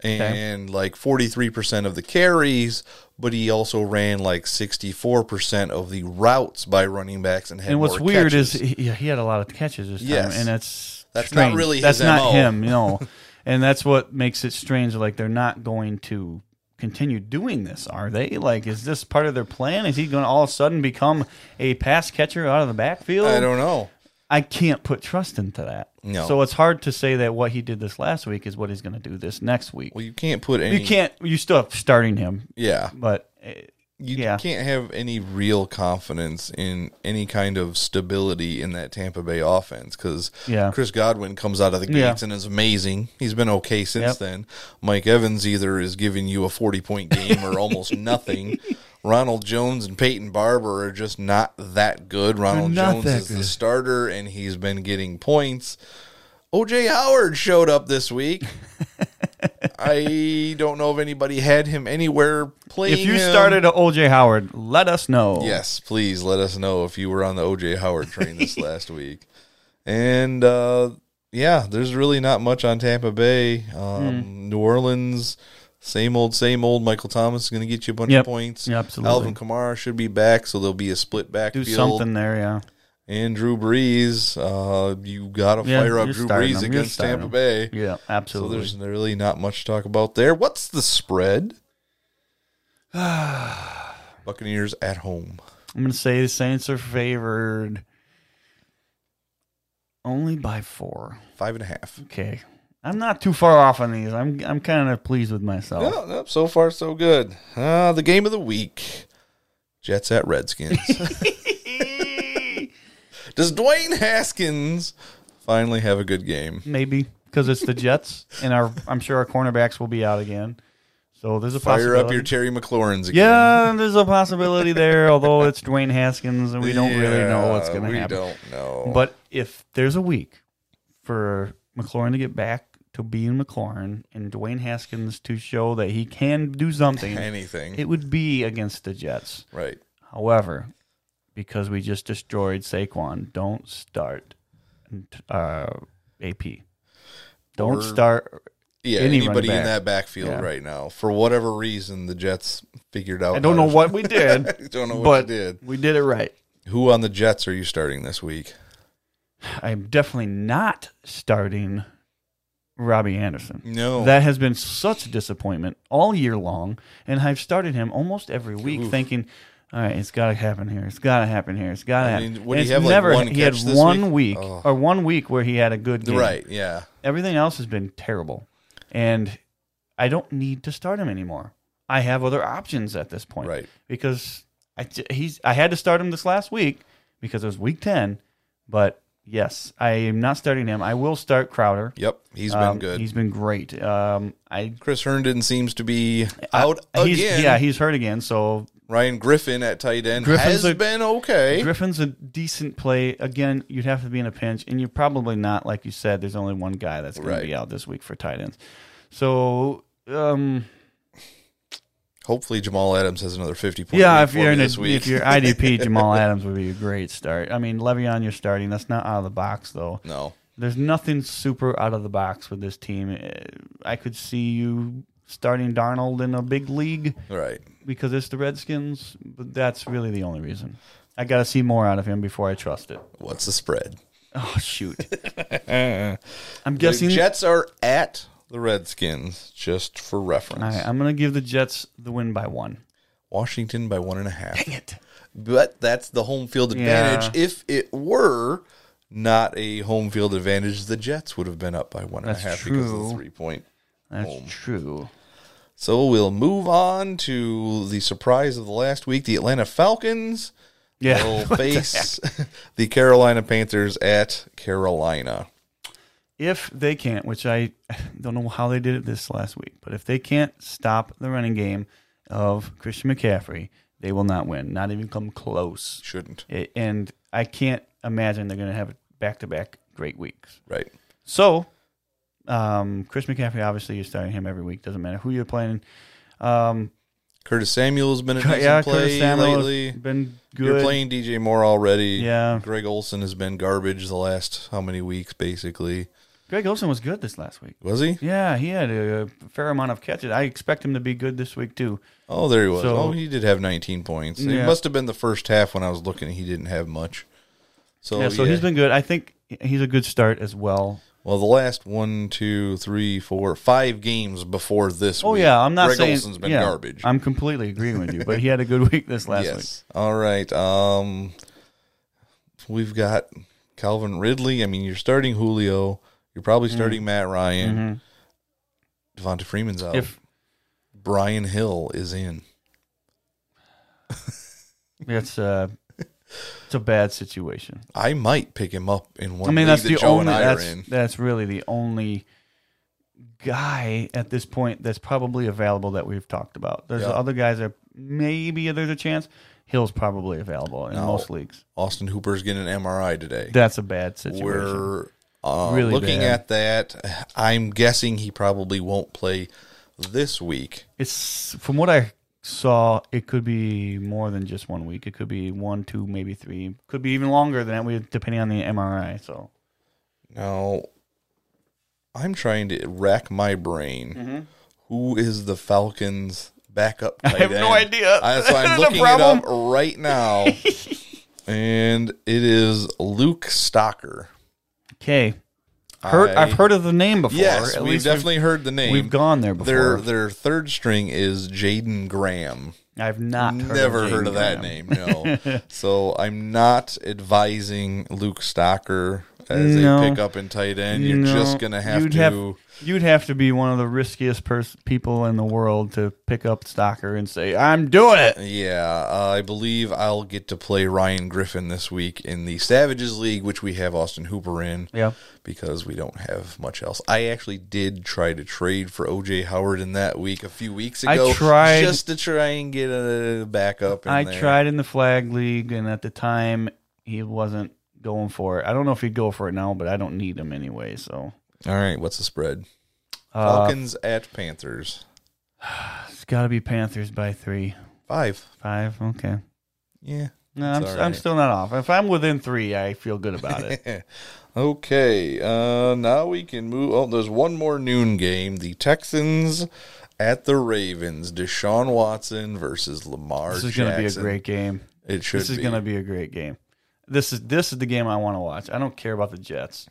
S1: and like 43% of the carries, but he also ran like 64% of the routes by running backs and had
S7: and what's weird
S1: catches.
S7: is he, he had a lot of catches this time,
S1: Yes.
S7: and that's
S1: That's not
S7: strange.
S1: really
S7: that's not
S1: MO.
S7: him, no. and that's what makes it strange. Like they're not going to continue doing this, are they? Like, is this part of their plan? Is he going to all of a sudden become a pass catcher out of the backfield?
S1: I don't know.
S7: I can't put trust into that.
S1: No.
S7: So it's hard to say that what he did this last week is what he's going to do this next week.
S1: Well, you can't put any.
S7: you can't. You still have starting him,
S1: Yeah.
S7: but uh,
S1: You
S7: Yeah.
S1: can't have any real confidence in any kind of stability in that Tampa Bay offense because
S7: Yeah.
S1: Chris Godwin comes out of the
S7: Yeah.
S1: gates and is amazing. He's been okay since
S7: Yep.
S1: then. Mike Evans either is giving you a 40 point game or almost nothing. Ronald Jones and Peyton Barber are just not that good. Ronald Jones is the starter and he's been getting points. OJ Howard showed up this week. I don't know if anybody had him anywhere playing.
S7: if you
S1: him.
S7: started OJ Howard, let us know.
S1: Yes, please let us know if you were on the OJ Howard train this last week. And uh, yeah, there's really not much on Tampa Bay. Um,
S7: Hmm.
S1: New Orleans, same old, same old. Michael Thomas is going to get you a bunch
S7: Yep.
S1: of points.
S7: Yeah, absolutely.
S1: Alvin Kamara should be back, so there'll be a split
S7: do
S1: backfield.
S7: something there. Yeah.
S1: And Drew Brees, uh, you got to
S7: Yeah,
S1: fire up Drew Brees. Against Tampa. Bay.
S7: Yeah, absolutely.
S1: So there's really not much to talk about there. What's the spread? Buccaneers at home.
S7: I'm going to say the Saints are favored only by four.
S1: Five and a half.
S7: Okay. I'm not too far off on these. I'm I'm kind of pleased with myself.
S1: No, no, so far so good. Uh, the game of the week. Jets at Redskins. Does Dwayne Haskins finally have a good game?
S7: Maybe because it's the Jets, and our I'm sure our cornerbacks will be out again. So there's a
S1: Fire
S7: possibility.
S1: up your Terry McLaurins again.
S7: yeah, there's a possibility there. although it's Dwayne Haskins, and we don't really know what's going to happen.
S1: we don't know.
S7: But if there's a week for McLaurin to get back to being McLaurin and Dwayne Haskins to show that he can do something,
S1: anything,
S7: it would be against the Jets.
S1: right?
S7: However, because we just destroyed Saquon, don't start uh, AP. Don't
S1: Or-
S7: start.
S1: Yeah,
S7: Any running
S1: anybody in
S7: back.
S1: that backfield
S7: Yeah.
S1: right now, for whatever reason, the Jets figured out.
S7: I don't
S1: how
S7: know
S1: to-
S7: what we did,
S1: I don't know what
S7: but
S1: they did.
S7: we did it right.
S1: Who on the Jets are you starting this week?
S7: I'm definitely not starting Robbie Anderson.
S1: No,
S7: That has been such a disappointment all year long, and I've started him almost every week,
S1: Oof.
S7: thinking, "All right, it's got to happen here. It's got to happen here. It's got to
S1: I
S7: happen."
S1: mean, would he have, like,
S7: never.
S1: one
S7: he had
S1: catch this
S7: one
S1: week?
S7: week,
S1: Oh.
S7: or one week where he had a good game.
S1: right? Yeah,
S7: Everything else has been terrible, and I don't need to start him anymore. I have other options at this point,
S1: Right.
S7: Because I he's I had to start him this last week because it was week ten, but yes, I am not starting him. I will start Crowder.
S1: yep, he's been
S7: Um,
S1: good.
S7: He's been great. Um, I
S1: Chris Herndon seems to be out
S7: he's,
S1: again.
S7: Yeah, he's hurt again. So
S1: Ryan Griffin at tight end
S7: Griffin's
S1: has
S7: a-
S1: been okay.
S7: Griffin's a decent play. Again, you'd have to be in a pinch, and you're probably not, like you said. There's only one guy that's going
S1: Right.
S7: to be out this week for tight ends. So, um,
S1: Hopefully, Jamal Adams has another fifty points.
S7: yeah, if you're in a,
S1: week.
S7: if you're IDP, Jamal Adams would be a great start. I mean, Le'Veon, you're starting. That's not out of the box though.
S1: no,
S7: There's nothing super out of the box with this team. I could see you starting Darnold in a big league.
S1: right.
S7: Because it's the Redskins, but that's really the only reason. I got to see more out of him before I trust it.
S1: What's the spread?
S7: Oh shoot! I'm
S1: The
S7: guessing.
S1: Jets are at the Redskins, just for reference.
S7: All right, I'm going to give the Jets the win by one.
S1: Washington by one and a half.
S7: Dang it!
S1: But that's the home field advantage.
S7: Yeah.
S1: If it were not a home field advantage, the Jets would have been up by one and a half because of the three point.
S7: That's
S1: Home.
S7: true.
S1: So we'll move on to the surprise of the last week. The Atlanta Falcons
S7: Yeah.
S1: will face the Carolina Panthers at Carolina.
S7: If they can't, which I don't know how they did it this last week, but if they can't stop the running game of Christian McCaffrey, they will not win. Not even come close.
S1: Shouldn't.
S7: It- and I can't imagine they're going to have back to back great weeks.
S1: Right.
S7: So, um, Chris McCaffrey, obviously, you're starting him every week. Doesn't matter who you're playing. Um,
S1: Curtis Samuel's been a decent
S7: yeah,
S1: play
S7: Curtis Samuel has
S1: lately.
S7: been good.
S1: You're playing DJ Moore already.
S7: Yeah.
S1: Greg Olsen has been garbage the last how many weeks, basically.
S7: Greg Olsen was good this last week.
S1: Was he?
S7: Yeah, he had a fair amount of catches. I expect him to be good this week too.
S1: Oh, there he was.
S7: So-
S1: oh, he did have 19 points. It must have been the first half when I was looking. He didn't have much. So
S7: yeah, so
S1: yeah.
S7: he's been good. I think he's a good start as well.
S1: Well. The last one, two, three, four, five games before this.
S7: Oh
S1: week,
S7: yeah, I'm not
S1: Greg
S7: saying
S1: Olsen's been
S7: yeah,
S1: garbage.
S7: I'm completely agreeing with you, but he had a good week this last week.
S1: yes. All right. Um, we've got Calvin Ridley. I mean, you're starting Julio. You're probably
S7: Mm-hmm.
S1: starting Matt Ryan. Devonta Freeman's out.
S7: If
S1: Brian Hill is in.
S7: it's uh a bad situation.
S1: I might pick him up in one.
S7: I mean, that's
S1: that
S7: the
S1: Joe
S7: only
S1: and I are
S7: that's that's really the only guy at this point that's probably available that we've talked about. There's
S1: Yeah.
S7: other guys that maybe there's a chance. Hill's probably available in
S1: No.
S7: most leagues.
S1: Austin Hooper's getting an MRI today.
S7: That's a bad situation.
S1: We're uh,
S7: Really
S1: looking
S7: bad.
S1: at that. I'm guessing he probably won't play this week.
S7: It's from what I saw, it could be more than just one week. It could be one, two, maybe three. Could be even longer than that, we- depending on the MRI. So
S1: Now, I'm trying to rack my brain. Who is the Falcons' backup tight
S7: Mm-hmm. have no idea.
S1: I, so I'm looking it up right now, and it is Luke Stocker.
S7: okay, heard
S1: I-
S7: I've heard of the name before.
S1: Yes,
S7: At
S1: we've definitely heard the name.
S7: we've gone there before.
S1: Their their third string is Jaeden Graham.
S7: I've not heard
S1: Never
S7: of
S1: heard of that name. No. so I'm not advising Luke Stocker. As
S7: No.
S1: a pickup and tight end. You're
S7: No,
S1: just gonna have
S7: you'd
S1: to.
S7: Have, you'd have to be one of the riskiest pers- people in the world to pick up Stocker and say, "I'm doing it."
S1: Yeah, uh, I believe I'll get to play Ryan Griffin this week in the Savages League, which we have Austin Hooper in.
S7: Yeah.
S1: Because we don't have much else. I actually did try to trade for OJ Howard in that week a few weeks ago.
S7: I tried-
S1: just to try and get a backup. In
S7: I
S1: there.
S7: tried in the flag league, and at the time he wasn't going for it. I don't know if he'd go for it now, but I don't need him anyway. So
S1: All right, what's the spread?
S7: uh,
S1: Falcons at Panthers.
S7: it's got to be Panthers by three,
S1: Five.
S7: five. Okay.
S1: Yeah.
S7: No, I'm,
S1: all
S7: I'm still not off. If I'm within three, I feel good about it.
S1: okay, uh, now we can move. Oh, there's one more noon game. The Texans at the Ravens. Deshaun Watson versus Lamar.
S7: this is going to be a great game.
S1: It should.
S7: This is going to be a great game. This is this is the game I want to watch. I don't care about the Jets.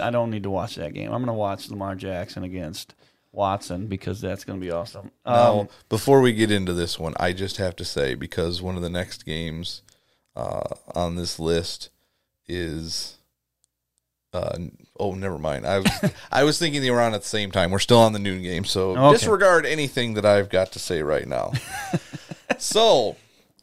S7: I don't need to watch that game. I'm going to watch Lamar Jackson against Watson because that's going to be awesome.
S1: Now,
S7: Um,
S1: before we get into this one, I just have to say because one of the next games uh, on this list is. Uh, oh, never mind. I was I was thinking they were on at the same time. We're still on the noon game, so
S7: Okay.
S1: disregard anything that I've got to say right now. so,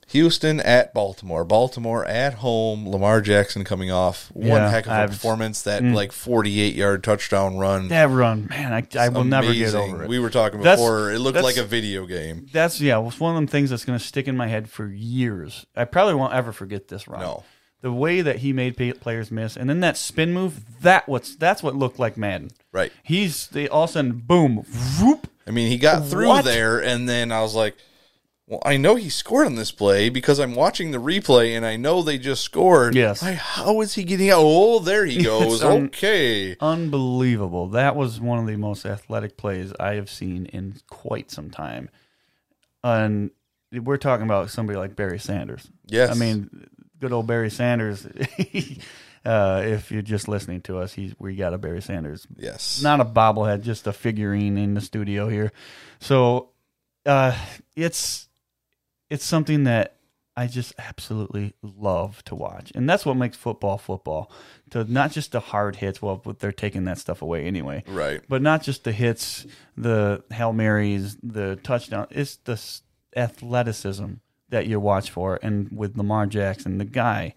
S1: Houston at Baltimore, Baltimore at home. Lamar Jackson coming off one
S7: Yeah,
S1: heck of a
S7: I've-
S1: performance. That mm. like forty-eight yard touchdown run.
S7: that run, man, I, I will never get over it.
S1: We were talking
S7: That's-
S1: before. it looked like a video game.
S7: that's yeah, it was one of them things that's going to stick in my head for years. I probably won't ever forget this run.
S1: No.
S7: The way that he made players miss, and then that spin move, that what's that's what looked like Madden.
S1: Right.
S7: He's they all of a sudden boom, whoop.
S1: I mean, he got through
S7: What?
S1: there, and then I was like, "Well, I know he scored on this play because I'm watching the replay, and I know they just scored.
S7: Yes.
S1: I, how is he getting out? Oh, there he goes.
S7: un-
S1: okay.
S7: Unbelievable. That was one of the most athletic plays I have seen in quite some time. And we're talking about somebody like Barry Sanders.
S1: Yes.
S7: I mean, good old Barry Sanders. uh, if you're just listening to us, he's we got a Barry Sanders
S1: Yes.
S7: not a bobblehead, just a figurine in the studio here. So uh, it's it's something that I just absolutely love to watch, and that's what makes football football. To not just the hard hits. Well, they're taking that stuff away anyway.
S1: Right.
S7: But not just the hits, the hail marys, the touchdown. It's the athleticism that you watch for, and with Lamar Jackson, the guy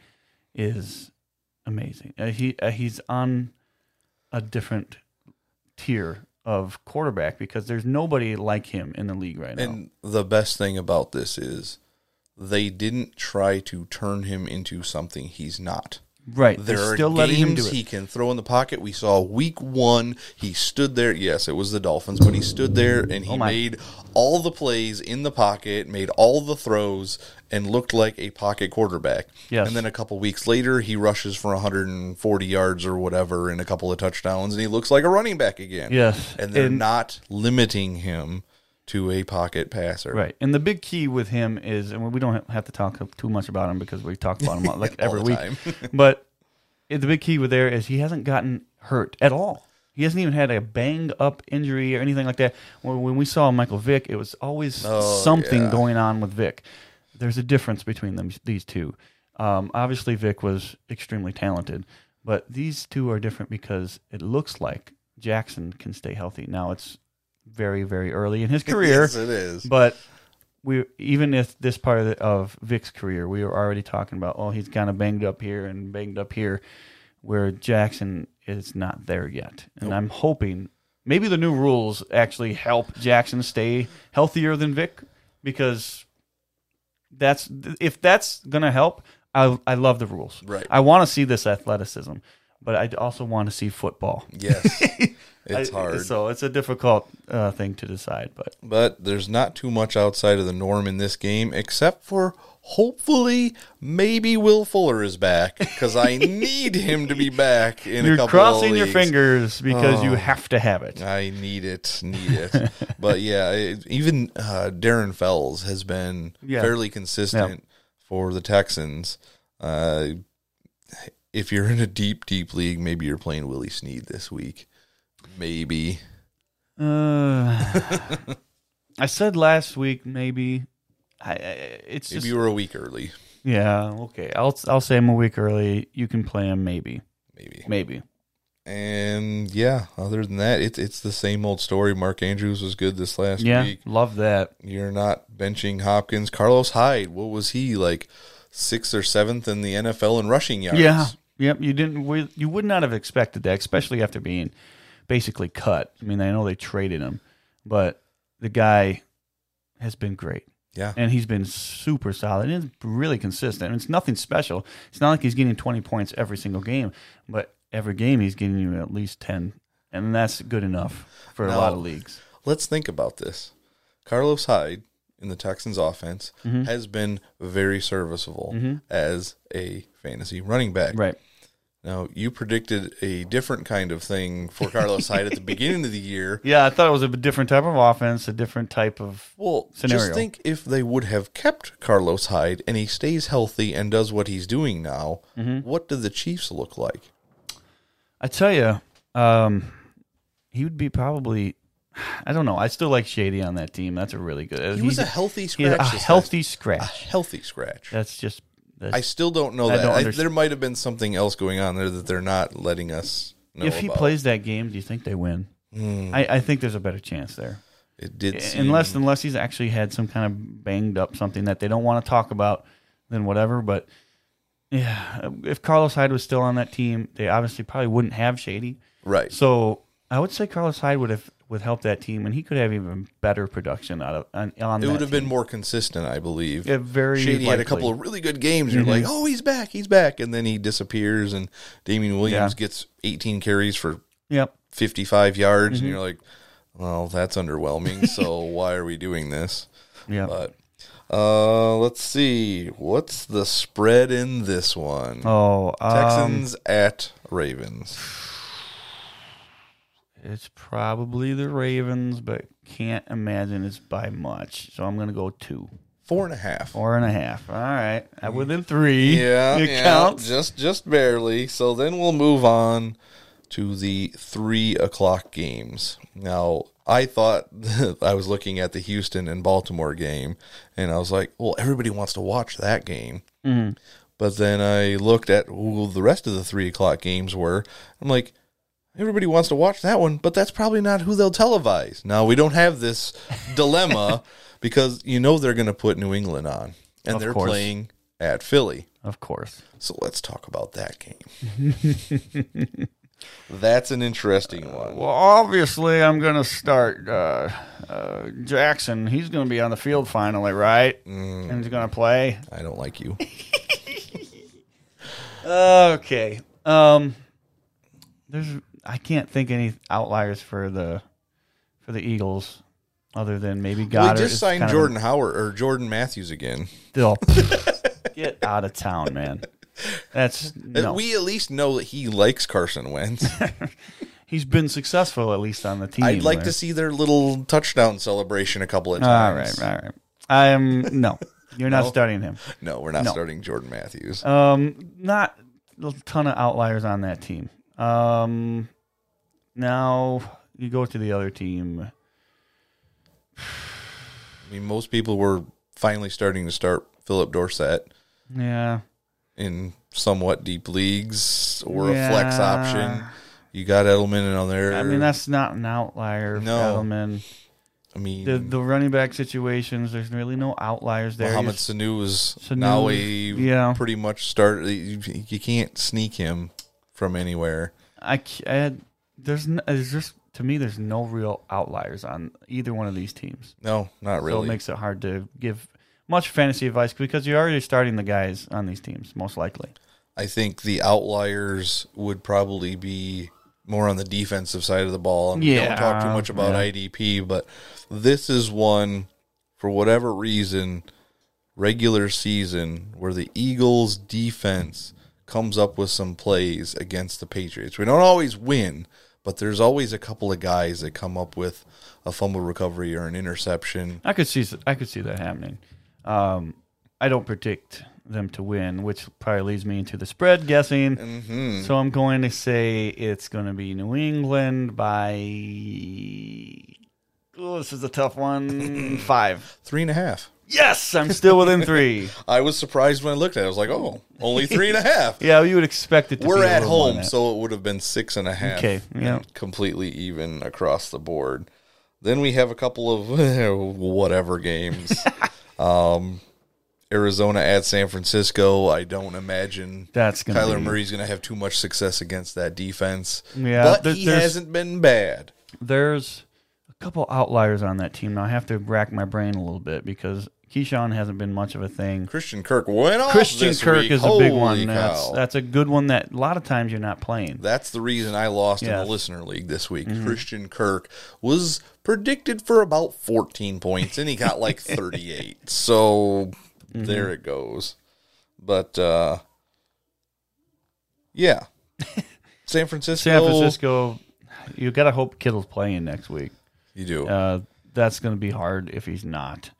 S7: is amazing. Uh, he uh, he's on a different tier of quarterback because there's nobody like him in the league right now.
S1: And the best thing about this is they didn't try to turn him into something he's not.
S7: Right,
S1: There
S7: they're
S1: are
S7: still letting him do it.
S1: he can throw in the pocket. We saw week one, he stood there. Yes, it was the Dolphins, but he stood there and he
S7: Oh my.
S1: made all the plays in the pocket, made all the throws, and looked like a pocket quarterback.
S7: Yes.
S1: And then a couple weeks later, he rushes for 140 yards or whatever and a couple of touchdowns, and he looks like a running back again.
S7: Yes.
S1: And they're
S7: And-
S1: not limiting him to a pocket passer.
S7: Right, and the big key with him is, and we don't have to talk too much about him because we talk about him like every week. but the big key with there is he hasn't gotten hurt at all. He hasn't even had a banged up injury or anything like that. When, when we saw Michael Vick, it was always
S1: Oh,
S7: something
S1: yeah.
S7: going on with Vick. There's a difference between them, these two. Um, obviously, Vick was extremely talented, but these two are different because it looks like Jackson can stay healthy. Now it's very, very early in his career.
S1: yes, it is.
S7: But we even if this part of, the, of Vick's career, we were already talking about, oh, he's kind of banged up here and banged up here, where Jackson is not there yet. And I'm hoping maybe the new rules actually help Jackson stay healthier than Vic because that's if that's gonna help. I I love the rules.
S1: Right.
S7: I want to see this athleticism, but I also want to see football.
S1: Yes. It's
S7: I-
S1: hard.
S7: so it's a difficult uh, thing to decide. But
S1: but there's not too much outside of the norm in this game, except for hopefully maybe Will Fuller is back because I need him to be back in a couple of weeks.
S7: You're
S1: couple.
S7: crossing your fingers because you
S1: Oh.
S7: have to have it.
S1: I need it, need it. but yeah, it, even uh, Darren Fells has been
S7: Yeah.
S1: fairly consistent for the Texans. Uh, if you're in a deep, deep league, maybe you're playing Willie Snead this week. Maybe.
S7: Uh, I said last week maybe. I, I it's
S1: Maybe
S7: just
S1: you were a week early.
S7: yeah okay. I'll I'll say I'm a week early. You can play him maybe.
S1: maybe.
S7: maybe.
S1: And yeah, other than that, it's it's the same old story. Mark Andrews was good this last
S7: Yeah,
S1: week.
S7: love that.
S1: You're not benching Hopkins. Carlos Hyde, what was he like? Sixth or seventh in the NFL in rushing yards.
S7: Yeah, yep. You didn't. You would not have expected that, especially after being basically cut. I mean, I know they traded him, but the guy has been great.
S1: Yeah.
S7: and he's been super solid and really consistent. It's nothing special. It's not like he's getting 20 points every single game, but every game he's getting you at least 10, and that's good enough for a lot of leagues.
S1: Let's think about this. Carlos Hyde in the Texans offense
S7: Mm-hmm.
S1: has been very serviceable as a fantasy running back.
S7: Right.
S1: Now, you predicted a different kind of thing for Carlos Hyde at the beginning of the year.
S7: Yeah, I thought it was a different type of offense, a different type of.
S1: Well,
S7: Scenario.
S1: just think if they would have kept Carlos Hyde and he stays healthy and does what he's doing now,
S7: Mm-hmm.
S1: what do the Chiefs look like?
S7: I tell you, um, he would be probably. I don't know. I still like Shady on that team. That's a really good.
S1: He was a healthy scratch.
S7: a healthy
S1: last- a
S7: scratch.
S1: healthy scratch.
S7: That's just. That's,
S1: I still don't know
S7: I
S1: that.
S7: don't
S1: I, there might have been something else going on there that they're not letting us know
S7: if he
S1: about.
S7: plays that game, do you think they win? Hmm. I, I think there's a better chance there.
S1: it did seem,
S7: unless unless he's actually had some kind of banged up something that they don't want to talk about, then whatever. But yeah, if Carlos Hyde was still on that team, they obviously probably wouldn't have Shady.
S1: right.
S7: So I would say Carlos Hyde would have would help that team, and he could have even better production out of on, on
S1: it would have been more consistent, I believe.
S7: Yeah, very
S1: Shady had a couple of really good games. You're like, oh, he's back, he's back, and then he disappears, and Damien Williams
S7: Yeah.
S1: gets 18 carries for
S7: Yep.
S1: 55 yards,
S7: Mm-hmm.
S1: and you're like, well, that's underwhelming. so why are we doing this?
S7: Yeah,
S1: But uh, let's see, what's the spread in this one?
S7: oh, um,
S1: Texans at Ravens.
S7: It's probably the Ravens, but can't imagine it's by much. So I'm going to go two.
S1: Four and a half.
S7: Four and a half. All right. Uh, Within three.
S1: Yeah,
S7: It
S1: yeah,
S7: counts.
S1: just just barely. So then we'll move on to the three o'clock games. Now I thought I was looking at the Houston and Baltimore game, and I was like, "Well, everybody wants to watch that game."
S7: Mm-hmm.
S1: But then I looked at who the rest of the three o'clock games were. I'm like, everybody wants to watch that one, but that's probably not who they'll televise. Now we don't have this dilemma because you know they're going to put New England on, and
S7: Of
S1: they're
S7: course.
S1: playing at Philly.
S7: Of course.
S1: So let's talk about that game. That's an interesting one.
S7: Well, obviously, I'm going to start uh, uh, Jackson. He's going to be on the field finally, right?
S1: Mm.
S7: And he's going to play.
S1: I don't like you.
S7: Okay. Um, there's I can't think any outliers for the for the Eagles other than maybe
S1: we just signed
S7: kind of
S1: Jordan Howard or Jordan Matthews again.
S7: Still, get out of town, man. That's no.
S1: We at least know that he likes Carson Wentz.
S7: He's been successful at least on the team.
S1: I'd like
S7: there.
S1: to see their little touchdown celebration a couple of times.
S7: All right, all right. I am no. You're not starting him.
S1: No, we're not
S7: No.
S1: starting Jordan Matthews.
S7: Um, not a ton of outliers on that team. Um, now you go to the other team.
S1: I mean, most people were finally starting to start Phillip Dorsett
S7: Yeah,
S1: in somewhat deep leagues or a flex option. You got Edelman in on there.
S7: I mean that's not an outlier.
S1: No.
S7: Edelman.
S1: I mean,
S7: The the running back situations. There's really no outliers there.
S1: Mohamed
S7: You're-
S1: Sanu is
S7: Sanu,
S1: now a
S7: yeah.
S1: pretty much start. You, you can't sneak him from anywhere.
S7: I. had, there's n- uh, there's just to me there's no real outliers on either one of these teams.
S1: No, not really.
S7: So it makes it hard to give much fantasy advice because you're already starting the guys on these teams most likely.
S1: I think the outliers would probably be more on the defensive side of the ball. And we
S7: Yeah,
S1: don't talk too much about
S7: yeah.
S1: IDP, but this is one for whatever reason, regular season where the Eagles defense comes up with some plays against the Patriots. We don't always win, but there's always a couple of guys that come up with a fumble recovery or an interception.
S7: I could see I could see that happening. Um, I don't predict them to win, which probably leads me into the spread guessing.
S1: Mm-hmm.
S7: So I'm going to say it's going to be New England by. Oh, this is a tough one. Five,
S1: Three and a half.
S7: Yes, I'm still within three.
S1: I was surprised when I looked at it. I was like, oh, only three and a half.
S7: Yeah, you would expect it to
S1: We're
S7: be
S1: at home, so it would have been six and a half.
S7: Okay, yeah.
S1: Completely even across the board. Then we have a couple of whatever games. um, Arizona at San Francisco. I don't imagine
S7: That's gonna
S1: Kyler
S7: be-
S1: Murray's going to have too much success against that defense.
S7: Yeah,
S1: but
S7: there-
S1: he hasn't been bad.
S7: There's a couple outliers on that team. Now I have to rack my brain a little bit because KeeSean hasn't been much of a thing.
S1: Christian Kirk went off.
S7: Christian Kirk
S1: week.
S7: is a big one. That's, that's a good one that a lot of times you're not playing.
S1: That's the reason I lost in the listener league this week.
S7: Mm-hmm.
S1: Christian Kirk was predicted for about 14 points and he got like 38. So
S7: Mm-hmm.
S1: there it goes. But uh yeah. San Francisco.
S7: San Francisco, you got to hope Kittle's playing next week.
S1: You do.
S7: Uh, that's going to be hard if he's not.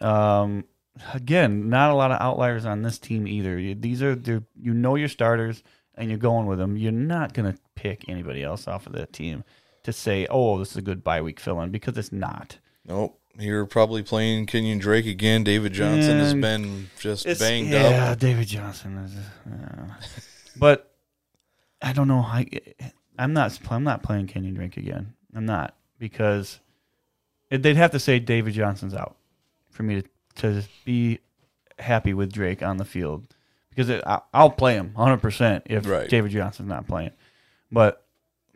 S7: Um, again, not a lot of outliers on this team either. You- These are they're- you know your starters and you're going with them. You're not going to pick anybody else off of that team to say, "Oh, this is a good bye week fill in," because it's not.
S1: nope. You're probably playing Kenyon Drake again. David Johnson has been just banged
S7: yeah,
S1: up.
S7: Yeah, David Johnson is, uh, but I don't know. I I'm not I'm not playing Kenyon Drake again. I'm not because it, they'd have to say David Johnson's out for me to to be happy with Drake on the field because it, I, I'll play him 100 percent if
S1: Right.
S7: David Johnson's not playing. But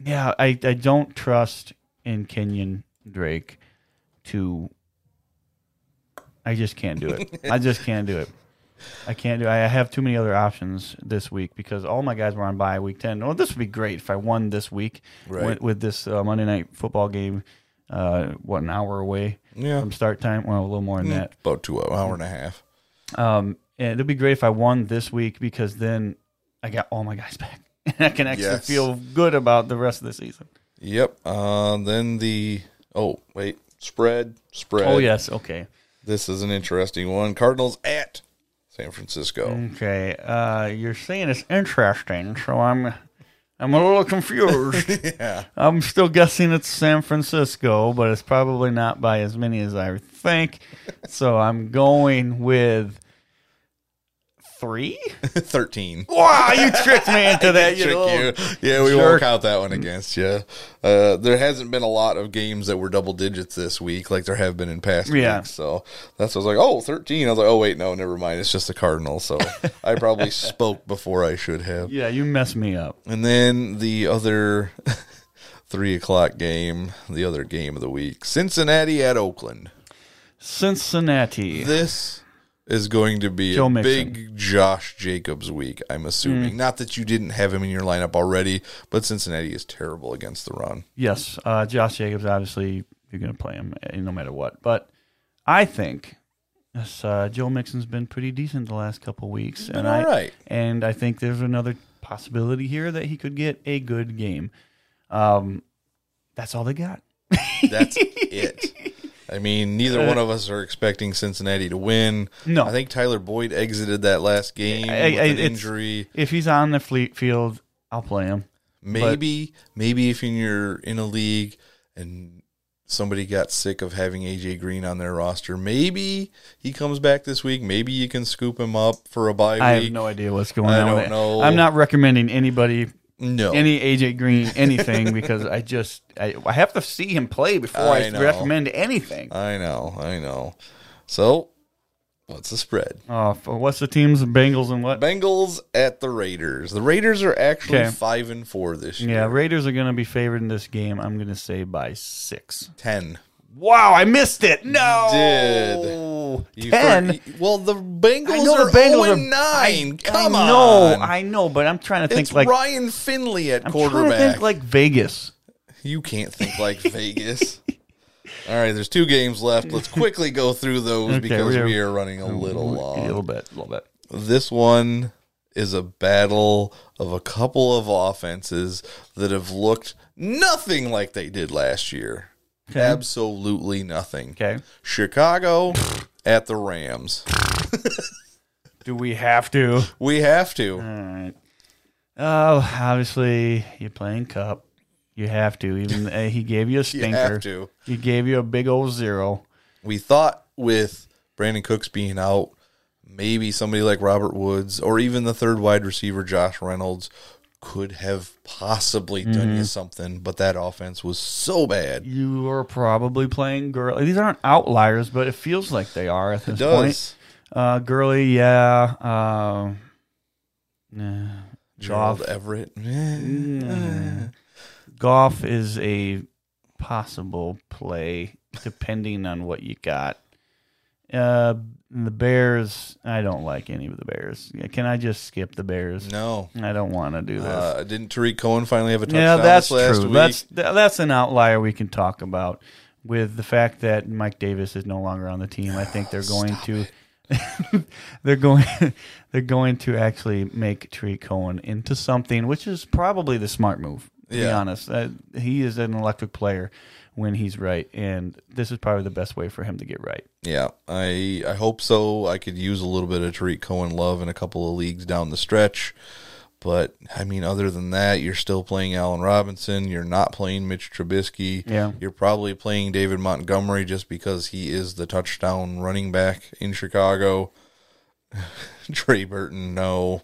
S7: yeah, I I don't trust in Kenyon Drake to. I just can't do it. I just can't do it. I can't do. It. I have too many other options this week because all my guys were on bye week ten. Oh, this would be great if I won this week
S1: Right.
S7: with, with this uh, Monday night football game. Uh, what an hour away
S1: Yeah.
S7: from start time? Well, a little more than that.
S1: About two hour and a half.
S7: Um, and it'd be great if I won this week because then I got all my guys back. and I can actually
S1: Yes.
S7: feel good about the rest of the season.
S1: Yep. Uh, then the oh wait spread spread.
S7: Oh yes, okay,
S1: This is an interesting one. Cardinals at San Francisco.
S7: okay. Uh, you're saying it's interesting, so I'm I'm a little confused.
S1: yeah.
S7: I'm still guessing it's San Francisco, but it's probably not by as many as I think. so I'm going with three.
S1: 13.
S7: Wow, you tricked me into that. You
S1: Trick you. Yeah, we
S7: jerk.
S1: won't count that one against you. Uh, there hasn't been a lot of games that were double digits this week, like there have been in past
S7: Yeah.
S1: weeks. So that's what I was like, oh, 13. I was like, oh, wait, no, never mind. It's just the Cardinals. So I probably spoke before I should have.
S7: Yeah, you messed me up.
S1: And then the other three o'clock game, the other game of the week Cincinnati at Oakland.
S7: Cincinnati.
S1: This is going to be
S7: Joe
S1: a
S7: Mixon.
S1: big Josh Jacobs week, I'm
S7: Mm.
S1: assuming. Not that you didn't have him in your lineup already, but Cincinnati is terrible against the run.
S7: Yes, uh, Josh Jacobs. Obviously, you're going to play him uh, no matter what. But I think this, uh, Joe Mixon's been pretty decent the last couple weeks, and I
S1: all right.
S7: and I think there's another possibility here that he could get a good game. Um, that's all they got.
S1: That's it. I mean, neither uh, one of us are expecting Cincinnati to win.
S7: No.
S1: I think Tyler Boyd exited that last game
S7: I-
S1: with
S7: I-
S1: an injury.
S7: If he's on the fleet field, I'll play him.
S1: Maybe, maybe if you're in a league and somebody got sick of having AJ Green on their roster, maybe he comes back this week. Maybe you can scoop him up for a bye week.
S7: I have no idea what's going
S1: I
S7: on.
S1: don't know.
S7: I'm not recommending anybody
S1: No,
S7: any AJ Green anything because I just I, I have to see him play before I,
S1: I
S7: recommend anything.
S1: I know, I know. So, what's the spread?
S7: Uh, oh, for- what's the teams? Bengals and what?
S1: Bengals at the Raiders. The Raiders are actually
S7: Okay.
S1: five and four this year.
S7: Yeah, Raiders are going to be favored in this game. I'm going to say by six.
S1: ten.
S7: Wow, I missed it. No,
S1: Did. You
S7: ten.
S1: for- well, the Bengals
S7: I know
S1: are
S7: the Bengals
S1: 0
S7: are oh
S1: and nine. Come
S7: I know,
S1: on.
S7: I know, but I'm trying to think
S1: it's
S7: like
S1: Ryan Finley at
S7: I'm trying to
S1: quarterback.
S7: think like Vegas.
S1: You can't think like Vegas. All right, there's two games left. Let's quickly go through those
S7: Okay,
S1: because we are running a oh,
S7: little
S1: long.
S7: A little bit, a little bit.
S1: This one is a battle of a couple of offenses that have looked nothing like they did last year. Absolutely nothing.
S7: Okay.
S1: Chicago at the Rams.
S7: Do we have to?
S1: We have to.
S7: All right. Oh, obviously you're playing Kupp. You have to. Even uh, he gave you a stinker.
S1: You have to.
S7: He gave you a big old zero.
S1: We thought with Brandin Cooks being out, maybe somebody like Robert Woods or even the third wide receiver Josh Reynolds could have possibly done
S7: Mm-hmm.
S1: you something, but that offense was so bad.
S7: You are probably playing Gurley. These aren't outliers, but it feels like they are at
S1: It
S7: this
S1: does.
S7: point. Uh, Gurley, yeah. Uh, nah.
S1: Jared
S7: Goff,
S1: Everett.
S7: Goff is a possible play depending on what you got. Uh, the Bears, I don't like any of the Bears. Yeah, Can I just skip the Bears?
S1: No.
S7: I don't want to do this.
S1: Uh, didn't Tarik Cohen finally have a touchdown
S7: yeah, that's
S1: this last
S7: true.
S1: week?
S7: That's th- that's an outlier we can talk about with the fact that Mike Davis is no longer on the team. I think they're going to they're going they're going to actually make Tarik Cohen into something, which is probably the smart move. To be
S1: Yeah.
S7: honest, uh, he is an electric player when he's right, and this is probably the best way for him to get right.
S1: Yeah, I I hope so. I could use a little bit of Tarik Cohen love in a couple of leagues down the stretch. But I mean, other than that, you're still playing Allen Robinson. You're not playing Mitch Trubisky.
S7: Yeah.
S1: You're probably playing David Montgomery just because he is the touchdown running back in Chicago. Trey Burton, no.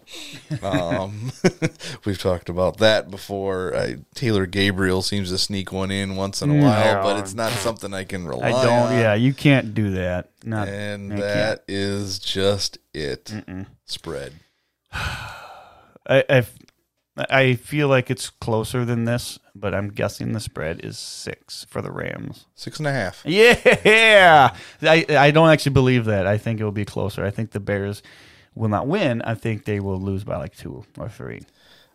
S1: Um, we've talked about that before. I, Taylor Gabriel seems to sneak one in once in a while, but it's not something I can rely
S7: I don't.
S1: on.
S7: Yeah, you can't do that. Not
S1: And
S7: I can't.
S1: that is just it. Spread.
S7: I, I f- I feel like it's closer than this, but I'm guessing the spread is six for the Rams.
S1: Six and a half.
S7: Yeah, I I don't actually believe that. I think it will be closer. I think the Bears will not win. I think they will lose by like two or three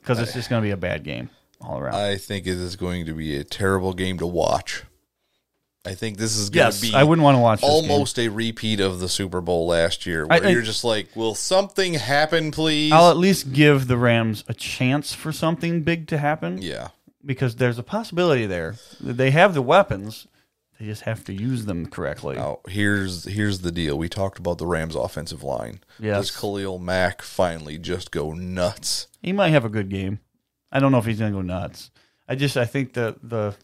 S7: because it's just going to be a bad game all around.
S1: I think it is going to be a terrible game to watch. I think this is going
S7: yes,
S1: to be
S7: I wouldn't want to watch
S1: almost a repeat of the Super Bowl last year,
S7: I-
S1: where
S7: I-
S1: you're just like, "Will something happen, please?"
S7: I'll at least give the Rams a chance for something big to happen.
S1: yeah,
S7: because there's a possibility there. They have the weapons. They just have to use them correctly.
S1: Now here's here's the deal. We talked about the Rams' offensive line.
S7: Yes.
S1: Does Khalil Mack finally just go nuts?
S7: He might have a good game. I don't know if he's going to go nuts. I just I think the the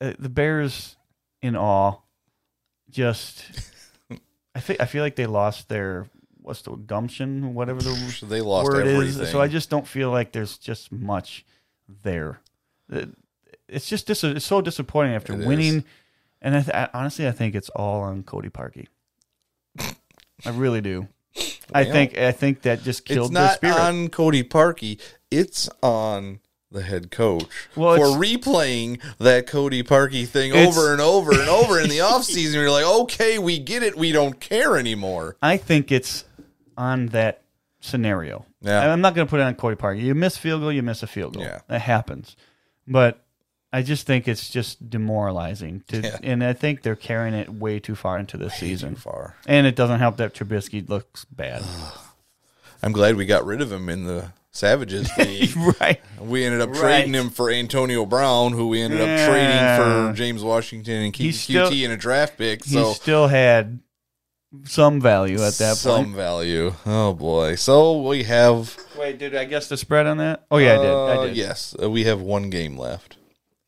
S7: uh, the Bears in awe just I think I feel like they lost their what's the gumption whatever the
S1: they lost
S7: word
S1: everything.
S7: is. So I just don't feel like there's just much there. It's just dis- it's so disappointing after
S1: It is.
S7: winning. And I th- I, honestly, I think it's all on Cody Parkey. I really do. I think I think that just killed the spirit.
S1: it's
S7: their
S1: not
S7: spirit.
S1: on Cody Parkey. It's on the head coach
S7: Well,
S1: for replaying that Cody Parkey thing over and over and over in the offseason. You're like, okay, we get it. We don't care anymore.
S7: I think it's on that scenario.
S1: Yeah.
S7: I'm not going to put it on Cody Parkey. You miss field goal, you miss a field goal.
S1: Yeah.
S7: That happens. But I just think it's just demoralizing. To,
S1: Yeah.
S7: And I think they're carrying it way too far into this season.
S1: Far.
S7: And it doesn't help that Trubisky looks bad.
S1: I'm glad we got rid of him in the Savages league.
S7: right.
S1: We ended up
S7: Right.
S1: trading him for Antonio Brown, who we ended up trading for James Washington and QT
S7: still-
S1: in a draft pick.
S7: He
S1: So
S7: still had some value at that point.
S1: some
S7: point.
S1: value. Oh boy! So we have
S7: Wait, did I guess the spread on that? Oh, yeah, I did. I
S1: Uh,
S7: did.
S1: Yes, uh, we have one game left.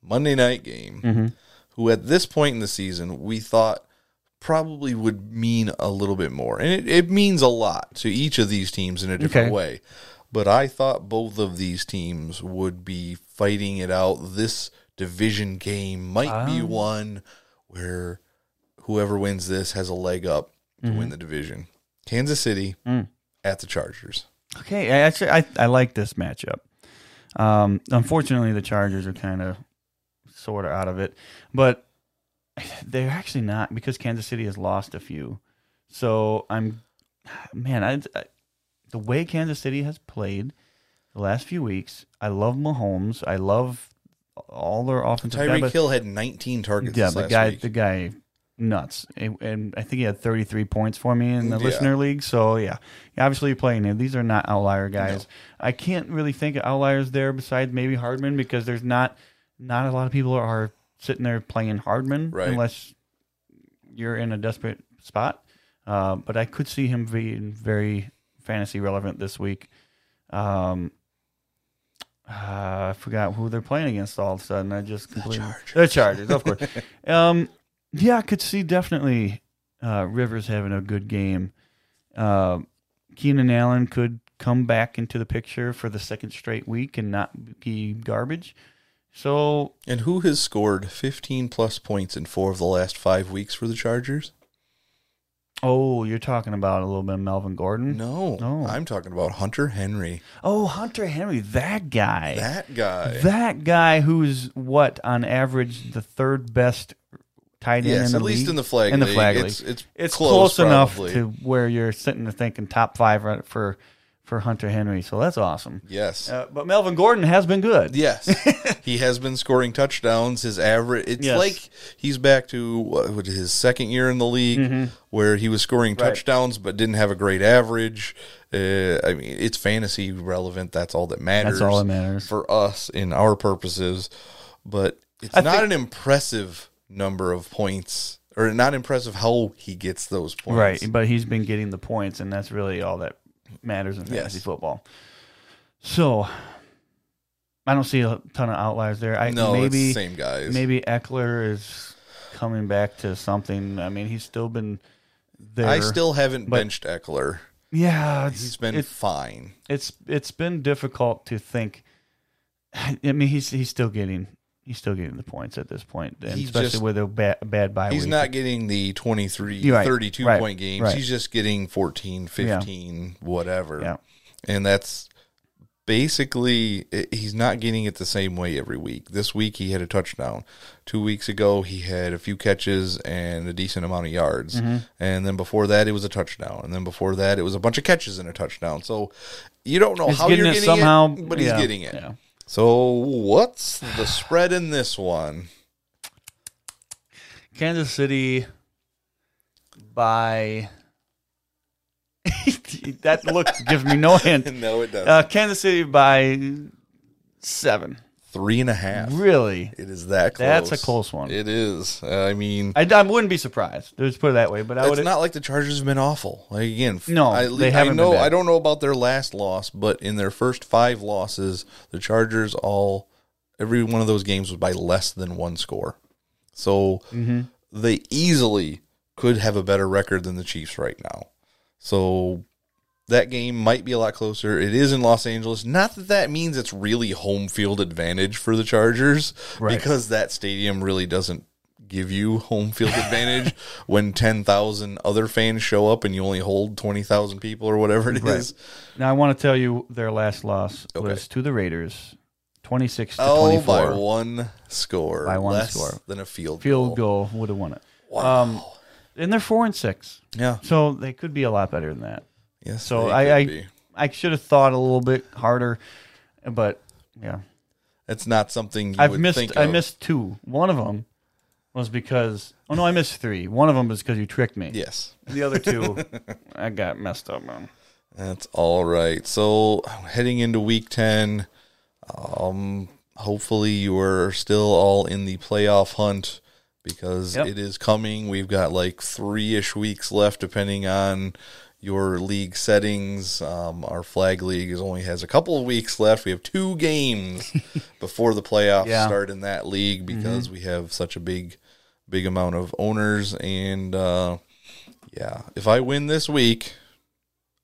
S1: Monday night game.
S7: Mm-hmm.
S1: Who at this point in the season we thought probably would mean a little bit more, and it, it means a lot to each of these teams in a different
S7: Okay.
S1: way. But I thought both of these teams would be fighting it out. This division game might
S7: Ah.
S1: be one where whoever wins this has a leg up to
S7: Mm-hmm.
S1: win the division. Kansas City
S7: Mm.
S1: at the Chargers.
S7: Okay, I actually I, I like this matchup. Um, unfortunately, the Chargers are kind of sort of out of it, but they're actually not because Kansas City has lost a few. So I'm, man, I, I the way Kansas City has played the last few weeks, I love Mahomes. I love all their offensive.
S1: Tyreek
S7: but-
S1: Hill had 19 targets.
S7: yeah,
S1: this
S7: the guy,
S1: week.
S7: the guy, nuts, and, and I think he had 33 points for me in the mm,
S1: Yeah.
S7: listener league. So yeah, obviously you're playing him. These are not outlier guys. I can't really think of outliers there besides maybe Hardman because there's not not a lot of people are sitting there playing Hardman
S1: Right.
S7: unless you're in a desperate spot. Uh, but I could see him being very fantasy relevant this week. Um, uh, I forgot who they're playing against all of a sudden. I just completely
S1: Chargers.
S7: the Chargers, of course. um, yeah, I could see definitely Uh, Rivers having a good game. Uh, Keenan Allen could come back into the picture for the second straight week and not be garbage. So
S1: And who has scored 15 plus points in four of the last five weeks for the Chargers?
S7: Oh, you're talking about a little bit of Melvin Gordon?
S1: No,
S7: No.
S1: I'm talking about Hunter Henry.
S7: Oh, Hunter Henry, that guy.
S1: That guy.
S7: That guy who's what on average the third best tight end
S1: Yes,
S7: in the
S1: at least
S7: league?
S1: in the flag
S7: in the
S1: league.
S7: flag
S1: It's-
S7: league.
S1: it's
S7: it's
S1: close,
S7: close, enough to where you're sitting there thinking top five for for Hunter Henry. So that's awesome.
S1: yes.
S7: Uh, but Melvin Gordon has been good.
S1: Yes, he has been scoring touchdowns. His average, it's
S7: Yes.
S1: like he's back to what, his second year in the league, where he was scoring
S7: Mm-hmm. Right.
S1: touchdowns but didn't have a great average. Uh, I mean, it's fantasy relevant. That's all that matters.
S7: That's all that matters.
S1: for us in our purposes. But it's
S7: I
S1: not
S7: think-
S1: an impressive number of points, or not impressive how he gets those points.
S7: Right, but he's been getting the points, and that's really all that matters in fantasy
S1: Yes.
S7: football. So I don't see a ton of outliers there. I
S1: No,
S7: maybe
S1: same guys.
S7: maybe Ekeler is coming back to something. I mean, he's still been there.
S1: I still haven't benched Ekeler.
S7: yeah, it's,
S1: He's been
S7: it-
S1: fine.
S7: it's it's been difficult to think. I mean, he's he's still getting he's still getting the points at this point, and especially
S1: just-
S7: with a bad bad bye
S1: He's
S7: week.
S1: not getting the 23,
S7: You're right,
S1: 32
S7: right,
S1: point games.
S7: right.
S1: He's just getting 14, 15, whatever.
S7: Yeah.
S1: And that's basically, i- he's not getting it the same way every week. This week he had a touchdown. Two weeks ago he had a few catches and a decent amount of yards.
S7: Mm-hmm.
S1: And then before that it was a touchdown. And then before that it was a bunch of catches and a touchdown. So you don't know
S7: He's
S1: how
S7: getting
S1: you're
S7: it
S1: getting
S7: somehow,
S1: it, but
S7: yeah,
S1: he's getting it.
S7: yeah.
S1: So what's the spread in this one?
S7: Kansas City by that look gives me no hint.
S1: no, it doesn't.
S7: Uh, Kansas City by seven.
S1: Three and a half.
S7: Really,
S1: It is that close.
S7: That's a close one.
S1: It is. Uh, I mean,
S7: I, I wouldn't be surprised. Let's put it that way. But I
S1: it's
S7: would
S1: not like the Chargers have been awful. Like again,
S7: No,
S1: I,
S7: they
S1: I
S7: haven't been
S1: know.
S7: bad.
S1: I don't know about their last loss, but in their first five losses, the Chargers all every one of those games was by less than one score. So
S7: Mm-hmm.
S1: they easily could have a better record than the Chiefs right now. So that game might be a lot closer. It is in Los Angeles. Not that that means it's really home field advantage for the Chargers,
S7: Right.
S1: because that stadium really doesn't give you home field advantage when 10,000 other fans show up and you only hold 20,000 people or whatever it is.
S7: Now I want to tell you their last loss
S1: Okay.
S7: was to the Raiders, twenty six to
S1: Oh,
S7: twenty
S1: by one score.
S7: By one
S1: less
S7: score.
S1: than a field,
S7: Field goal would have won it.
S1: Wow.
S7: Um, and they're four and six,
S1: yeah.
S7: so they could be a lot better than that.
S1: Yes.
S7: So I I,
S1: be.
S7: I should have thought a little bit harder, but yeah,
S1: It's not something you
S7: I've missed I missed two. One of them was because oh no, I missed three. One of them was because you tricked me.
S1: Yes.
S7: The other two, I got messed up on.
S1: That's all right. So heading into week ten, um, hopefully you are still all in the playoff hunt because
S7: Yep.
S1: it is coming. We've got like three ish weeks left, depending on your league settings. Um, our flag league is only has a couple of weeks left. We have two games before the playoffs
S7: Yeah.
S1: start in that league because we have such a big, big amount of owners. And uh, yeah, if I win this week.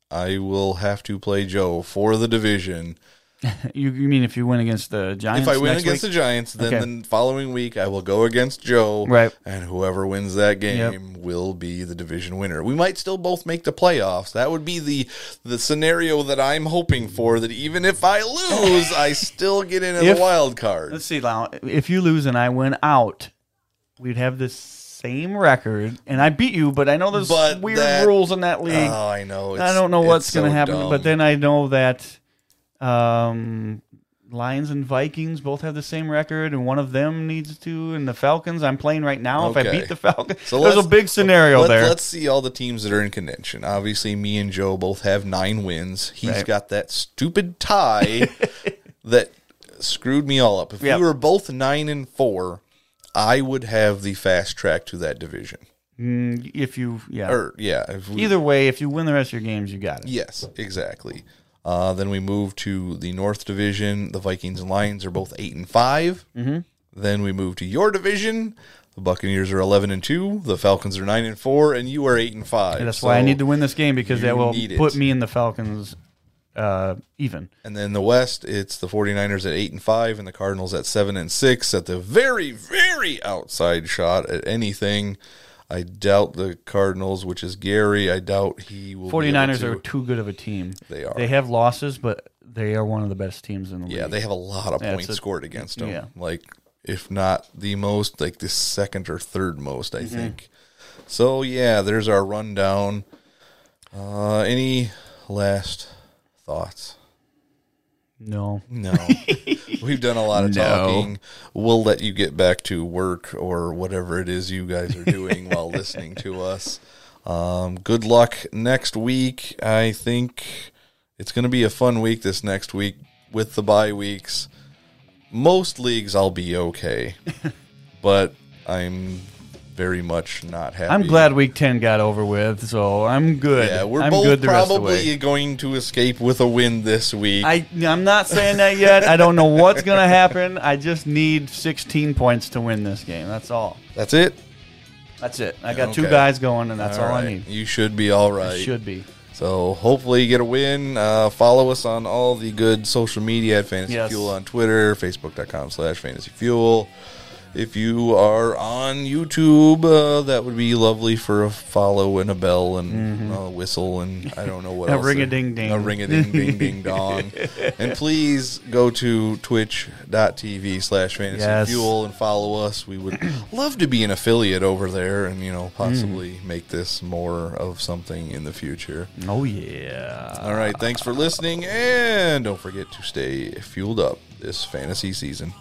S1: I will have to play Joe for the division.
S7: You, you mean if you win against the Giants?
S1: if I win against
S7: week?
S1: the Giants, then
S7: Okay.
S1: the following week I will go against Joe.
S7: Right.
S1: And whoever wins that game will be the division winner. We might still both make the playoffs. That would be the the scenario that I'm hoping for. That even if I lose, I still get in as
S7: If-
S1: a wild card.
S7: Let's see, Lau. If you lose and I win out, we'd have the same record, and I beat you. But I know there's
S1: But
S7: weird
S1: that-
S7: rules in that league.
S1: Oh, I know.
S7: I don't know what's going to
S1: so
S7: happen.
S1: dumb.
S7: But then I know that um, Lions and Vikings both have the same record, and one of them needs to. And the Falcons, I'm playing right now. If I beat the Falcons,
S1: So
S7: there's a big scenario
S1: Let,
S7: there.
S1: Let's see all the teams that are in contention. Obviously, me and Joe both have nine wins. He's
S7: Right.
S1: got that stupid tie that screwed me all up. If
S7: Yep.
S1: we were both nine and four, I would have the fast track to that division.
S7: Mm, if you, yeah.
S1: Or yeah, we,
S7: Either way, if you win the rest of your games, you got it.
S1: Yes, exactly. Uh, then we move to the North Division. The Vikings and Lions are both eight and 5 Mm-hmm. Then we move to your division. The Buccaneers are eleven and two. The Falcons are nine and four, and you are eight and five.
S7: And that's why I need to win this game because that will put me in the Falcons uh, even.
S1: And then the West, it's the 49ers at 8 and 5 and the Cardinals at 7 and 6 at the very very outside shot at anything. I doubt the Cardinals, which is Gary, I doubt he will be able
S7: 49ers
S1: to-
S7: are too good of a team.
S1: They are.
S7: They have losses, but they are one of the best teams in the league.
S1: Yeah, they have a lot of
S7: Yeah,
S1: points
S7: a-
S1: scored against them.
S7: yeah.
S1: Like if not the most, like the second or third most, I
S7: Mm-hmm.
S1: think. So yeah, there's our rundown. Uh any last thoughts?
S7: No.
S1: No. We've done a lot of
S7: No.
S1: talking. We'll let you get back to work or whatever it is you guys are doing while listening to us. Um, good luck next week. I think it's going to be a fun week this next week with the bye weeks. Most leagues I'll be okay, but I'm very much not happy.
S7: I'm glad week 10 got over with, so I'm good.
S1: Yeah, we're
S7: I'm
S1: both
S7: good the rest of the
S1: probably going to escape with a win this week.
S7: I, I'm not saying that yet. I don't know what's going to happen. I just need 16 points to win this game. That's all.
S1: That's it.
S7: That's it. I got two guys going, and that's all, I need.
S1: You should be all right.
S7: Should be.
S1: So hopefully you get a win. Uh, follow us on all the good social media at Fantasy
S7: Yes.
S1: Fuel on Twitter, Facebook.com slash Fantasy Fuel. If you are on YouTube, uh, that would be lovely for a follow and a bell and a whistle and I don't know what
S7: Mm-hmm. A ring-a-ding-ding.
S1: A ring a ding ding ding dong. And please go to twitch.tv slash fantasy
S7: Yes.
S1: fuel and follow us. We would love to be an affiliate over there and, you know, possibly
S7: Mm.
S1: make this more of something in the future.
S7: Oh, yeah.
S1: All right, thanks for listening, and don't forget to stay fueled up this fantasy season.